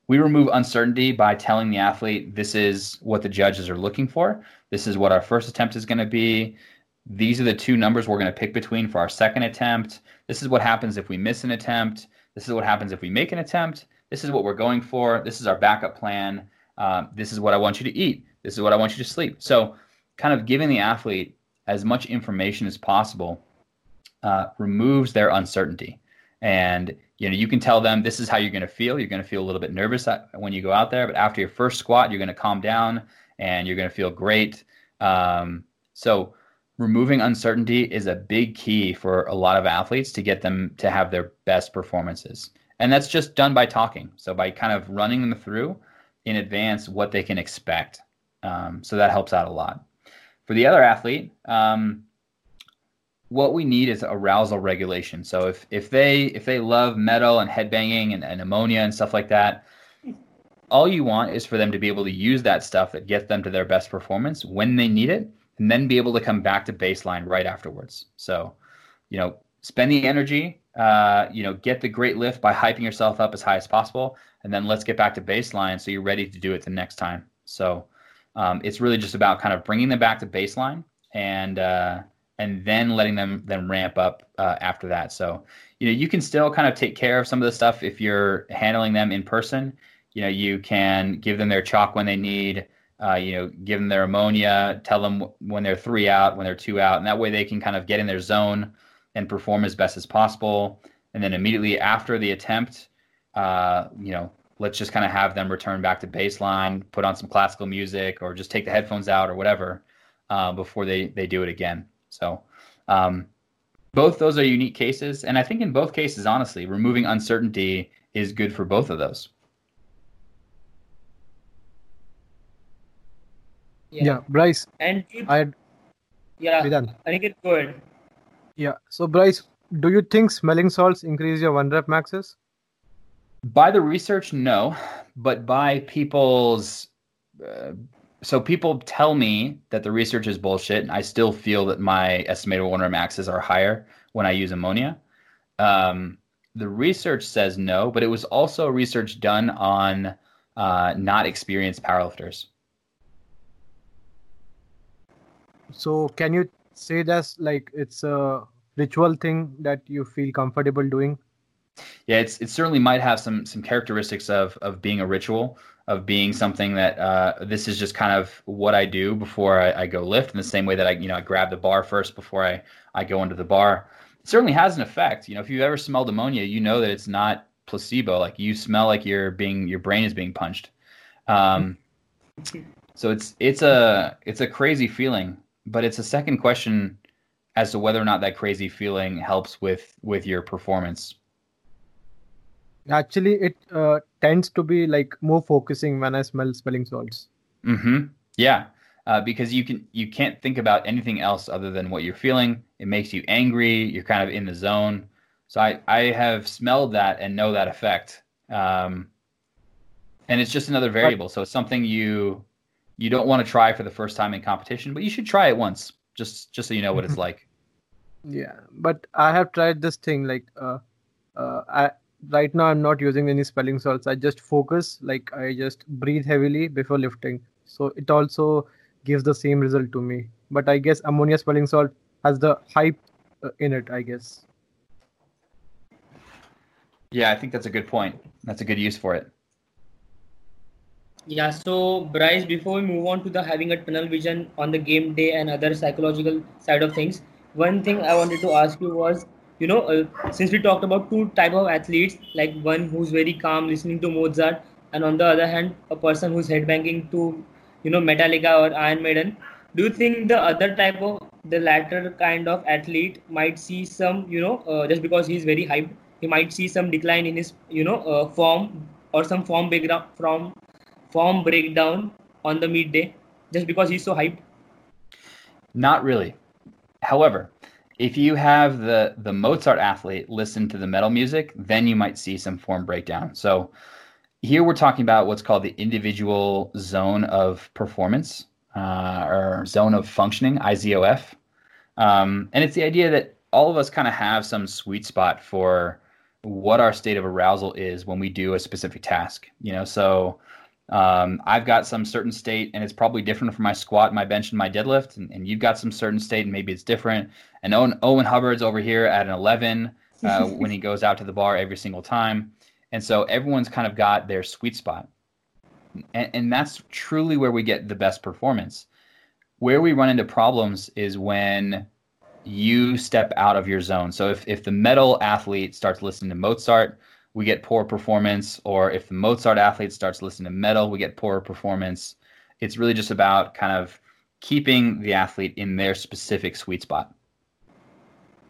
we remove uncertainty by telling the athlete this is what the judges are looking for. This is what our first attempt is going to be. These are the two numbers we're going to pick between for our second attempt. This is what happens if we miss an attempt. This is what happens if we make an attempt. This is what we're going for. This is our backup plan. Uh, this is what I want you to eat. This is what I want you to sleep. So, kind of giving the athlete as much information as possible uh, removes their uncertainty. And you know, you can tell them this is how you're going to feel. You're going to feel a little bit nervous when you go out there, but after your first squat, you're going to calm down and you're going to feel great. Um, so removing uncertainty is a big key for a lot of athletes to get them to have their best performances. And that's just done by talking. So by kind of running them through in advance what they can expect. Um, so that helps out a lot. For the other athlete, um, what we need is arousal regulation. So if if they if they love metal and headbanging and, and ammonia and stuff like that, all you want is for them to be able to use that stuff that gets them to their best performance when they need it and then be able to come back to baseline right afterwards. So, you know, spend the energy, uh, you know, get the great lift by hyping yourself up as high as possible, and then let's get back to baseline so you're ready to do it the next time. So, um, it's really just about kind of bringing them back to baseline and uh, and then letting them then ramp up uh, after that. So, you know, you can still kind of take care of some of the stuff if you're handling them in person. You know, you can give them their chalk when they need uh, you know, give them their ammonia, tell them when they're three out, when they're two out, and that way they can kind of get in their zone and perform as best as possible. And then immediately after the attempt, uh, you know, let's just kind of have them return back to baseline, put on some classical music, or just take the headphones out or whatever uh, before they they do it again. So. Um, both those are unique cases, and I think in both cases, honestly, removing uncertainty is good for both of those. Yeah, yeah Bryce. And I yeah, Vedant. Aniket, go ahead. Yeah. So Bryce, do you think smelling salts increase your one rep maxes? By the research, no, but by people's uh, so people tell me that the research is bullshit, and I still feel that my estimated one rep maxes are higher when I use ammonia. Um, the research says no, but it was also research done on uh, not experienced powerlifters. So can you say that's like it's a ritual thing that you feel comfortable doing? Yeah, it's it certainly might have some some characteristics of of being a ritual, of being something that uh, this is just kind of what I do before I, I, go lift. In the same way that I you know I grab the bar first before I I go into the bar. It certainly has an effect. You know, if you've ever smelled ammonia, you know that it's not placebo. Like you smell like you're being your brain is being punched. Um, so it's it's a it's a crazy feeling but it's a second question as to whether or not that crazy feeling helps with with your performance. Actually it uh, tends to be like more focusing when i smell smelling salts. Mm-hmm. Yeah. Uh, because you can you can't think about anything else other than what you're feeling. It makes you angry. You're kind of in the zone. So i i have smelled that and know that effect. Um, and it's just another variable. So it's something you you don't want to try for the first time in competition, but you should try it once, just just so you know what it's like. Yeah, but I have tried this thing like uh, uh, I right now I'm not using any smelling salts. I just focus, like I just breathe heavily before lifting. So it also gives the same result to me. But I guess ammonia smelling salt has the hype uh, in it, I guess. Yeah, I think that's a good point. That's a good use for it. Yeah, so Bryce, before we move on to the having a tunnel vision on the game day and other psychological side of things, one thing I wanted to ask you was, you know, uh, since we talked about two type of athletes, like one who's very calm listening to Mozart, and on the other hand, a person who's headbanging to, you know, Metallica or Iron Maiden. Do you think the other type of the latter kind of athlete might see some, you know, uh, just because he's very hyped, he might see some decline in his you know uh, form or some form background from form breakdown on the midday just because he's so hyped? Not really. However if you have the the mozart athlete listen to the metal music then you might see some form breakdown. So here we're talking about what's called the individual zone of performance uh, or zone of functioning izof um, and it's the idea that all of us kind of have some sweet spot for what our state of arousal is when we do a specific task. You know, so um, I've got some certain state, and it's probably different for my squat, my bench, and my deadlift. And, and you've got some certain state, and maybe it's different. And Owen, Owen Hubbard's over here at an 11 uh, when he goes out to the bar every single time. And so everyone's kind of got their sweet spot. And, and that's truly where we get the best performance. Where we run into problems is when you step out of your zone. So if, if the metal athlete starts listening to Mozart, we get poor performance, or if the Mozart athlete starts listening to metal, we get poor performance. It's really just about kind of keeping the athlete in their specific sweet spot.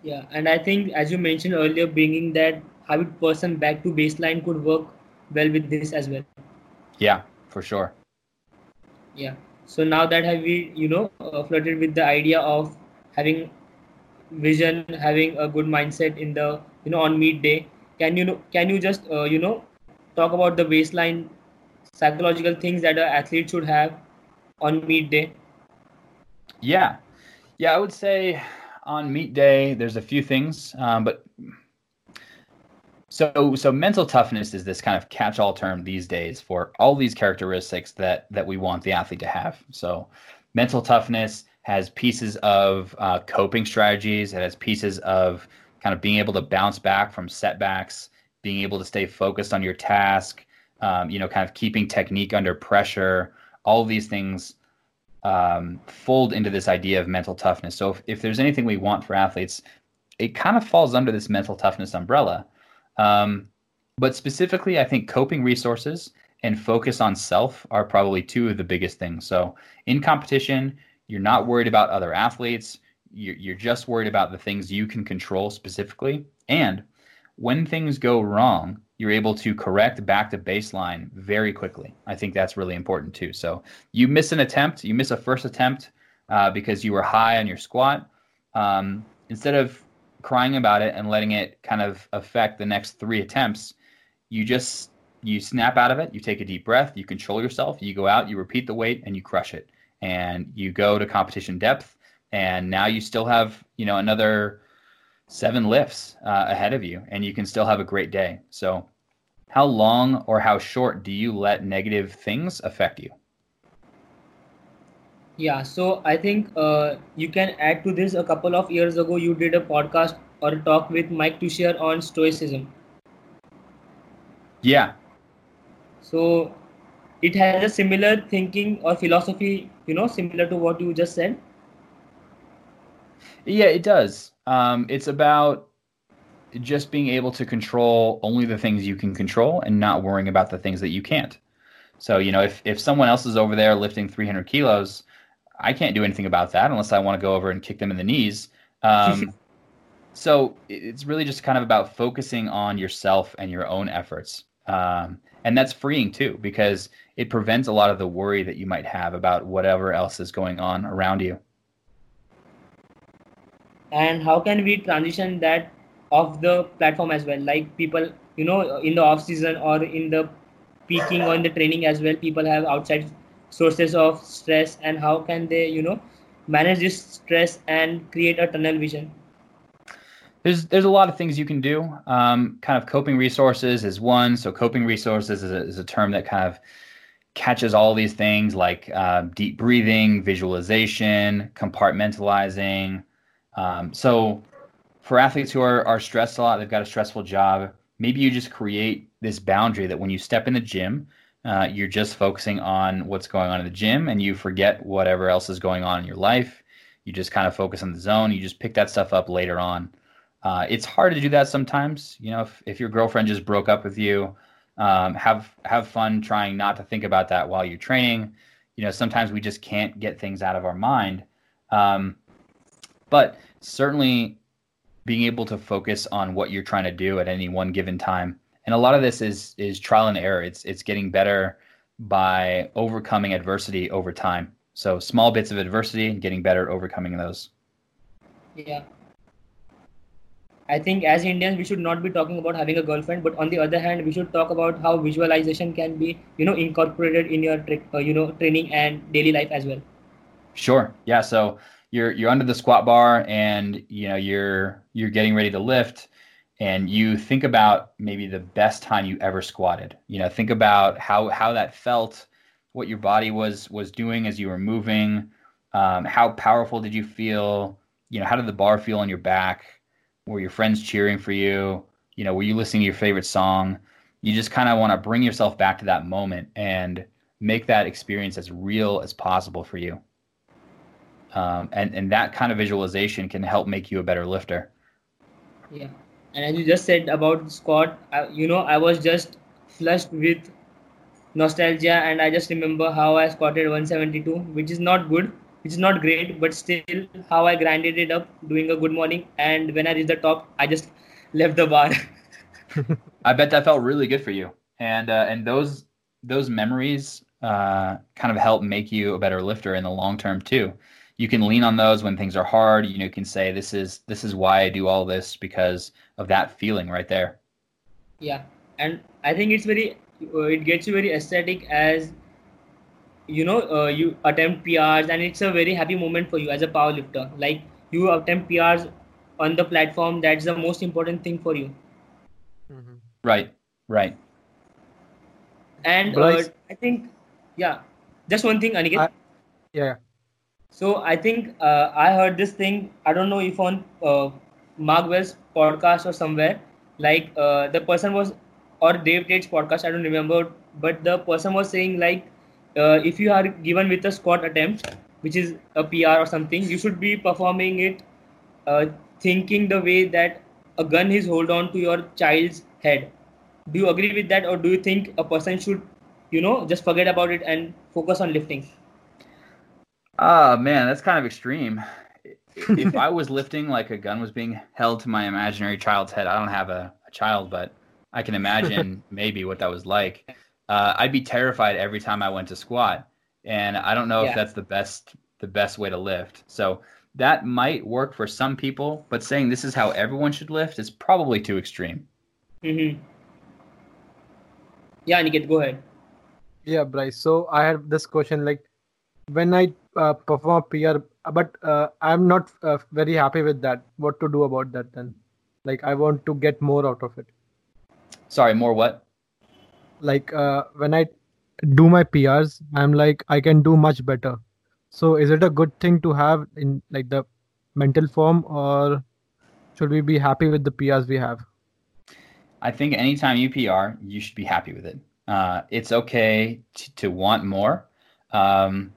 Yeah, and I think as you mentioned earlier, bringing that habit person back to baseline could work well with this as well. Yeah, for sure. Yeah. So now that have we, you know, uh, flirted with the idea of having vision having a good mindset in the you know on meet day can you can you just uh, you know talk about the baseline psychological things that an athlete should have on meet day yeah yeah i would say on meet day there's a few things um, but so so mental toughness is this kind of catch-all term these days for all these characteristics that that we want the athlete to have so mental toughness has pieces of uh, coping strategies. It has pieces of kind of being able to bounce back from setbacks, being able to stay focused on your task, um, you know, kind of keeping technique under pressure. All of these things um, fold into this idea of mental toughness. So if, if there's anything we want for athletes, it kind of falls under this mental toughness umbrella. Um, but specifically, I think coping resources and focus on self are probably two of the biggest things. So in competition, you're not worried about other athletes. You're, just worried about the things you can control specifically. And when things go wrong, you're able to correct back to baseline very quickly. I think that's really important too. So you miss an attempt, you miss a first attempt uh, because you were high on your squat. Um, instead of crying about it and letting it kind of affect the next three attempts, you just you snap out of it. You take a deep breath. You control yourself. You go out. You repeat the weight and you crush it and you go to competition depth and now you still have you know another seven lifts uh, ahead of you and you can still have a great day. So how long or how short do you let negative things affect you? Yeah so i think uh, you can add to this. A couple of years ago you did a podcast or a talk with mike Tuchscherer on stoicism. Yeah. So it has a similar thinking or philosophy you know similar to what you just said yeah it does. Um, it's about just being able to control only the things you can control and not worrying about the things that you can't. So you know if, if someone else is over there lifting 300 kilos i can't do anything about that unless i want to go over and kick them in the knees. Um, so it's really just kind of about focusing on yourself and your own efforts. Um, and that's freeing too because it prevents a lot of the worry that you might have about whatever else is going on around you. And how can we transition that off the platform as well? Like people, you know, in the off season or in the peaking or in the training as well, people have outside sources of stress, and how can they, you know, manage this stress and create a tunnel vision? There's there's a lot of things you can do. Um, kind of coping resources is one. So coping resources is a, is a term that kind of catches all these things like uh, deep breathing, visualization, compartmentalizing. Um, so for athletes who are, are stressed a lot, they've got a stressful job, maybe you just create this boundary that when you step in the gym, uh, you're just focusing on what's going on in the gym and you forget whatever else is going on in your life. You just kind of focus on the zone. You just pick that stuff up later on. Uh, it's hard to do that sometimes. You know, if, if your girlfriend just broke up with you, um, have have fun trying not to think about that while you're training. You know, sometimes we just can't get things out of our mind. Um, but certainly being able to focus on what you're trying to do at any one given time. And a lot of this is is trial and error. It's it's getting better by overcoming adversity over time. So small bits of adversity and getting better at overcoming those. Yeah. I think as Indians we should not be talking about having a girlfriend, but on the other hand, we should talk about how visualization can be, you know, incorporated in your, uh, you know, training and daily life as well. Sure. Yeah. So you're you're under the squat bar and you know you're you're getting ready to lift and you think about maybe the best time you ever squatted. You know think about how how that felt what your body was was doing as you were moving um, how powerful did you feel? You know how did the bar feel on your back? Were your friends cheering for you? You know were you listening to your favorite song? You just kind of want to bring yourself back to that moment and make that experience as real as possible for you um, and and that kind of visualization can help make you a better lifter. Yeah, and as you just said about squat, I, you know, I was just flushed with nostalgia, and I just remember how I squatted 172, which is not good, which is not great, but still how I grinded it up, doing a good morning, and when I reached the top, I just left the bar. I bet that felt really good for you, and uh, and those those memories uh, kind of help make you a better lifter in the long term too you can lean on those when things are hard. You know, you can say this is this is why I do all this because of that feeling right there. Yeah, and I think it's very uh, it gets you very aesthetic as you know uh, you attempt PRs and it's a very happy moment for you as a powerlifter. Like you attempt PRs on the platform. That's the most important thing for you. Mm-hmm. Right. Right. And uh, I think yeah, just one thing, Aniket. I, yeah so I think uh, I heard this thing. I don't know if on uh, Mark Bell's podcast or somewhere. Like uh, the person was, or Dave Tate's podcast. I don't remember, but the person was saying like, uh, if you are given with a squat attempt, which is a PR or something, you should be performing it, uh, thinking the way that a gun is hold on to your child's head. Do you agree with that, or do you think a person should, you know, just forget about it and focus on lifting? Ah, man, that's kind of extreme. if I was lifting like a gun was being held to my imaginary child's head, I don't have a, a child, but I can imagine maybe what that was like. Uh, I'd be terrified every time I went to squat, and I don't know yeah. if that's the best the best way to lift. So that might work for some people, but saying this is how everyone should lift is probably too extreme. Mm-hmm. Yeah, Niket, go ahead. Yeah, Bryce. So I have this question: like, when I uh, perform PR, but uh, I'm not uh, very happy with that. What to do about that then? Like I want to get more out of it. Sorry, more what? Like uh, when I do my PRs, I'm like I can do much better. So is it a good thing to have in like the mental form, or should we be happy with the PRs we have? I think anytime you PR, you should be happy with it. Uh, it's okay to, to want more. Um,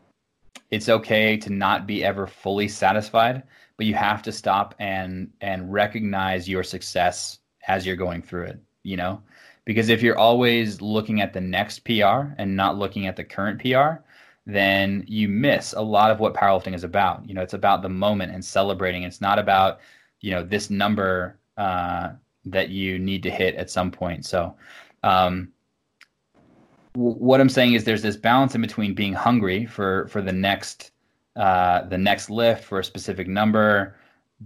it's okay to not be ever fully satisfied, but you have to stop and and recognize your success as you're going through it, you know? Because if you're always looking at the next PR and not looking at the current PR, then you miss a lot of what powerlifting is about. You know, it's about the moment and celebrating. It's not about, you know, this number uh, that you need to hit at some point. So, um, what I'm saying is there's this balance in between being hungry for for the next uh, the next lift for a specific number,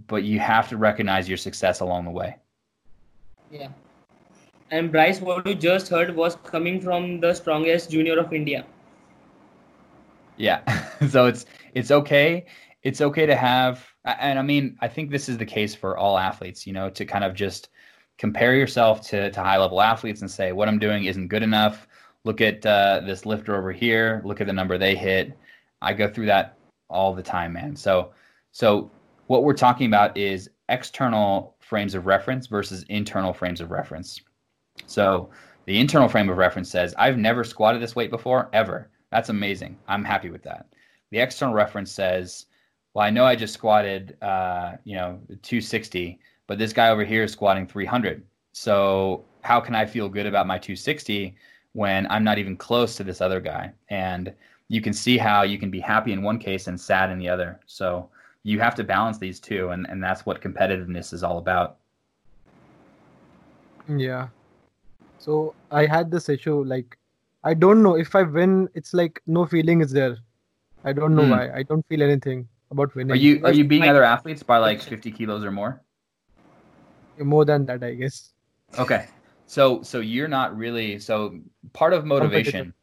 but you have to recognize your success along the way. Yeah. And Bryce, what you just heard was coming from the strongest junior of India. Yeah. so it's it's okay. It's okay to have and I mean, I think this is the case for all athletes, you know, to kind of just compare yourself to, to high level athletes and say what I'm doing isn't good enough look at uh, this lifter over here, look at the number they hit. I go through that all the time, man. So, so what we're talking about is external frames of reference versus internal frames of reference. So the internal frame of reference says, I've never squatted this weight before, ever. That's amazing. I'm happy with that. The external reference says, well, I know I just squatted, uh, you know, 260, but this guy over here is squatting 300. So how can I feel good about my 260 when I'm not even close to this other guy? And you can see how you can be happy in one case and sad in the other. So you have to balance these two, and, and that's what competitiveness is all about. Yeah. So I had this issue like I don't know if I win, it's like no feeling is there. I don't know mm. why. I don't feel anything about winning. Are you are you beating other athletes by like 50 kilos or more? More than that, I guess. Okay. So so you're not really so part of motivation.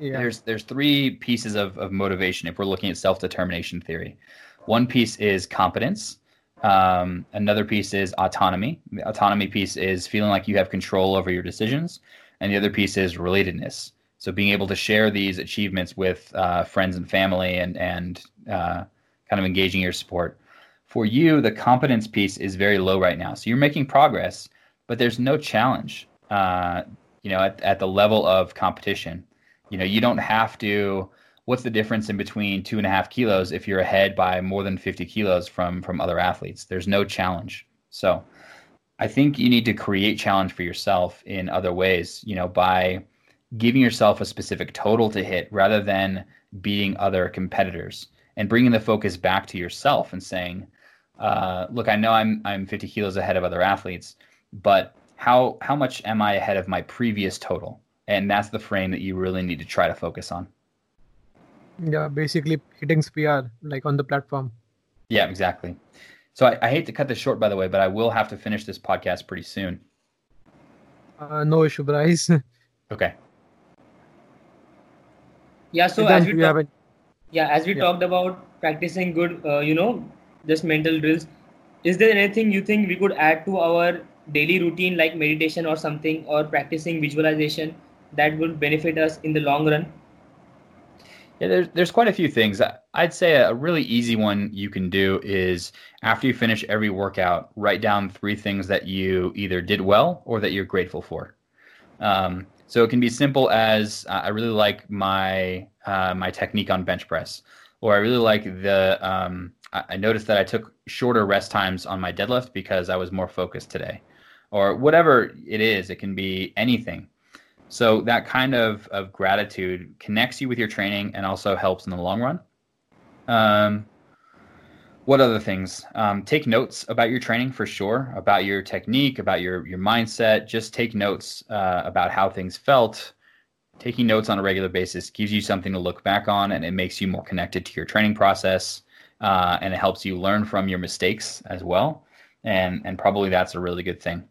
Yeah. There's there's three pieces of, of motivation if we're looking at self-determination theory. One piece is competence. Um, another piece is autonomy. The autonomy piece is feeling like you have control over your decisions, and the other piece is relatedness. So being able to share these achievements with uh, friends and family, and and uh, kind of engaging your support. For you, the competence piece is very low right now. So you're making progress, but there's no challenge. Uh, you know, at, at the level of competition, you know, you don't have to. What's the difference in between two and a half kilos if you're ahead by more than 50 kilos from from other athletes? There's no challenge. So, I think you need to create challenge for yourself in other ways. You know, by giving yourself a specific total to hit rather than beating other competitors and bringing the focus back to yourself and saying, uh, "Look, I know I'm I'm 50 kilos ahead of other athletes, but how how much am I ahead of my previous total?" And that's the frame that you really need to try to focus on. Yeah, basically hitting PR like on the platform. Yeah, exactly. So I, I hate to cut this short, by the way, but I will have to finish this podcast pretty soon. Uh, no issue, Bryce. okay. Yeah. So as we talk, yeah, as we yeah. talked about practicing good, uh, you know, just mental drills. Is there anything you think we could add to our daily routine, like meditation or something, or practicing visualization? that would benefit us in the long run? Yeah, there's there's quite a few things. I'd say a really easy one you can do is after you finish every workout, write down three things that you either did well or that you're grateful for. Um, so it can be simple as uh, I really like my uh, my technique on bench press, or I really like the. Um, I noticed that I took shorter rest times on my deadlift because I was more focused today, or whatever it is. It can be anything. So that kind of, of gratitude connects you with your training and also helps in the long run. Um, what other things? Um, take notes about your training for sure, about your technique, about your your mindset. Just take notes uh, about how things felt. Taking notes on a regular basis gives you something to look back on, and it makes you more connected to your training process, uh, and it helps you learn from your mistakes as well. And and probably that's a really good thing.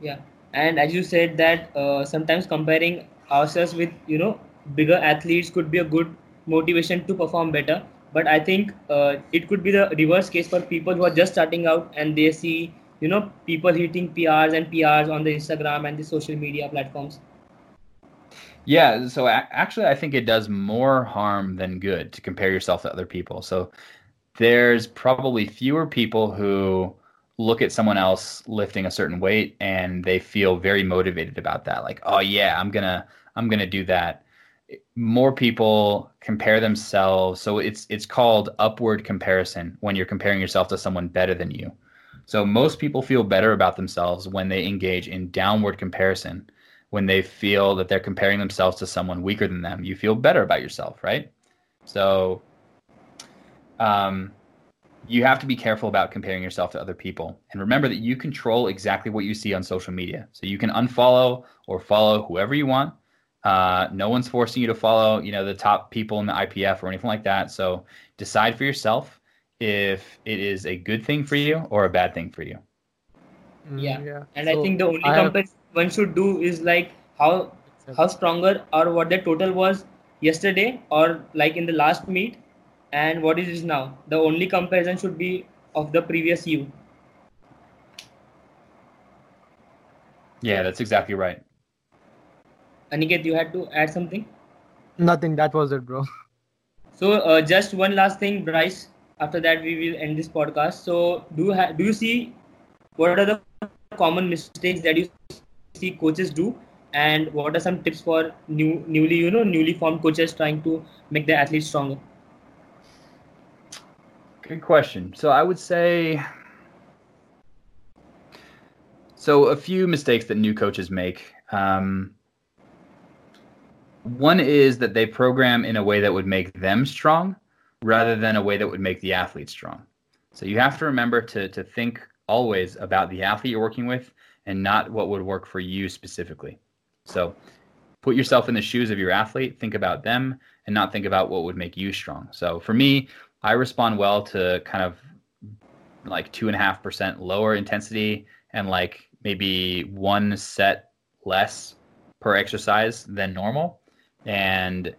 Yeah, and as you said that uh, sometimes comparing ourselves with you know bigger athletes could be a good motivation to perform better. But i think uh, it could be the reverse case for people who are just starting out and they see you know people hitting prs and prs on the instagram and the social media platforms. Yeah so actually i think it does more harm than good to compare yourself to other people. So there's probably fewer people who look at someone else lifting a certain weight and they feel very motivated about that. Like oh yeah i'm gonna i'm gonna do that. More people compare themselves. So it's it's called upward comparison when you're comparing yourself to someone better than you. So most people feel better about themselves when they engage in downward comparison when they feel that they're comparing themselves to someone weaker than them. You feel better about yourself right? So um you have to be careful about comparing yourself to other people. And remember that you control exactly what you see on social media. So you can unfollow or follow whoever you want. Uh, no one's forcing you to follow, you know, the top people in the IPF or anything like that. So decide for yourself if it is a good thing for you or a bad thing for you. Mm, yeah, yeah. and so I think the only comparison one should do is like how how stronger or what the total was yesterday or like in the last meet and what it is now. The only comparison should be of the previous you. Yeah, that's exactly right. Aniket, you had to add something? Nothing. That was it, bro. So, uh, just one last thing, Bryce. after that we will end this podcast so do you ha- do you see what are the common mistakes that you see coaches do and what are some tips for new newly you know newly formed coaches trying to make their athletes stronger good question so i would say so a few mistakes that new coaches make um, one is that they program in a way that would make them strong rather than a way that would make the athlete strong. So you have to remember to, to think always about the athlete you're working with and not what would work for you specifically. So put yourself in the shoes of your athlete, think about them, and not think about what would make you strong. So for me, I respond well to kind of like two and a half percent lower intensity and like maybe one set less per exercise than normal. And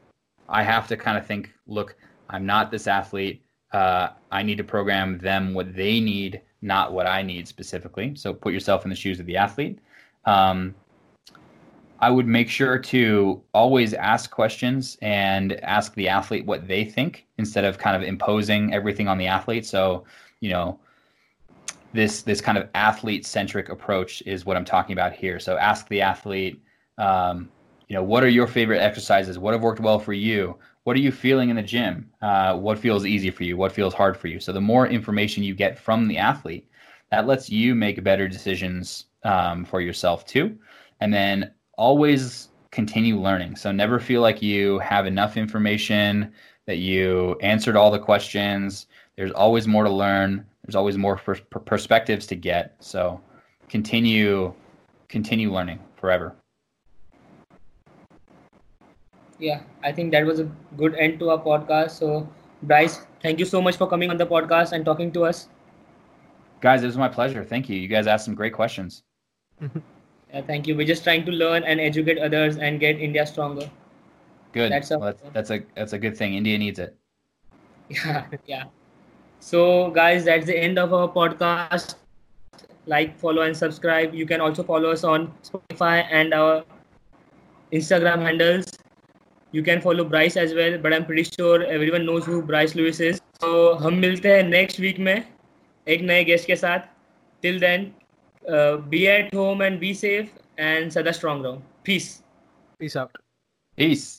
I have to kind of think, look, I'm not this athlete. Uh, I need to program them what they need, not what I need specifically. So put yourself in the shoes of the athlete. Um, I would make sure to always ask questions and ask the athlete what they think instead of kind of imposing everything on the athlete. So, you know, this this kind of athlete centric approach is what I'm talking about here. So ask the athlete, um, you know, what are your favorite exercises? What have worked well for you? what are you feeling in the gym? Uh, what feels easy for you? What feels hard for you? So the more information you get from the athlete, that lets you make better decisions um, for yourself too. And then always continue learning. So never feel like you have enough information, that you answered all the questions. There's always more to learn. There's always more per- perspectives to get. So continue, continue learning forever yeah i think that was a good end to our podcast so bryce thank you so much for coming on the podcast and talking to us guys it was my pleasure thank you you guys asked some great questions yeah, thank you we're just trying to learn and educate others and get india stronger good that's a, well, that's, that's a that's a good thing india needs it yeah yeah so guys that's the end of our podcast like follow and subscribe you can also follow us on spotify and our instagram handles you can follow Bryce as well, but I'm pretty sure everyone knows who Bryce Lewis is. So हम मिलते हैं next week में एक नए guest के साथ. Till then, uh, be at home and be safe and sada strong ground peace. Peace out. Peace.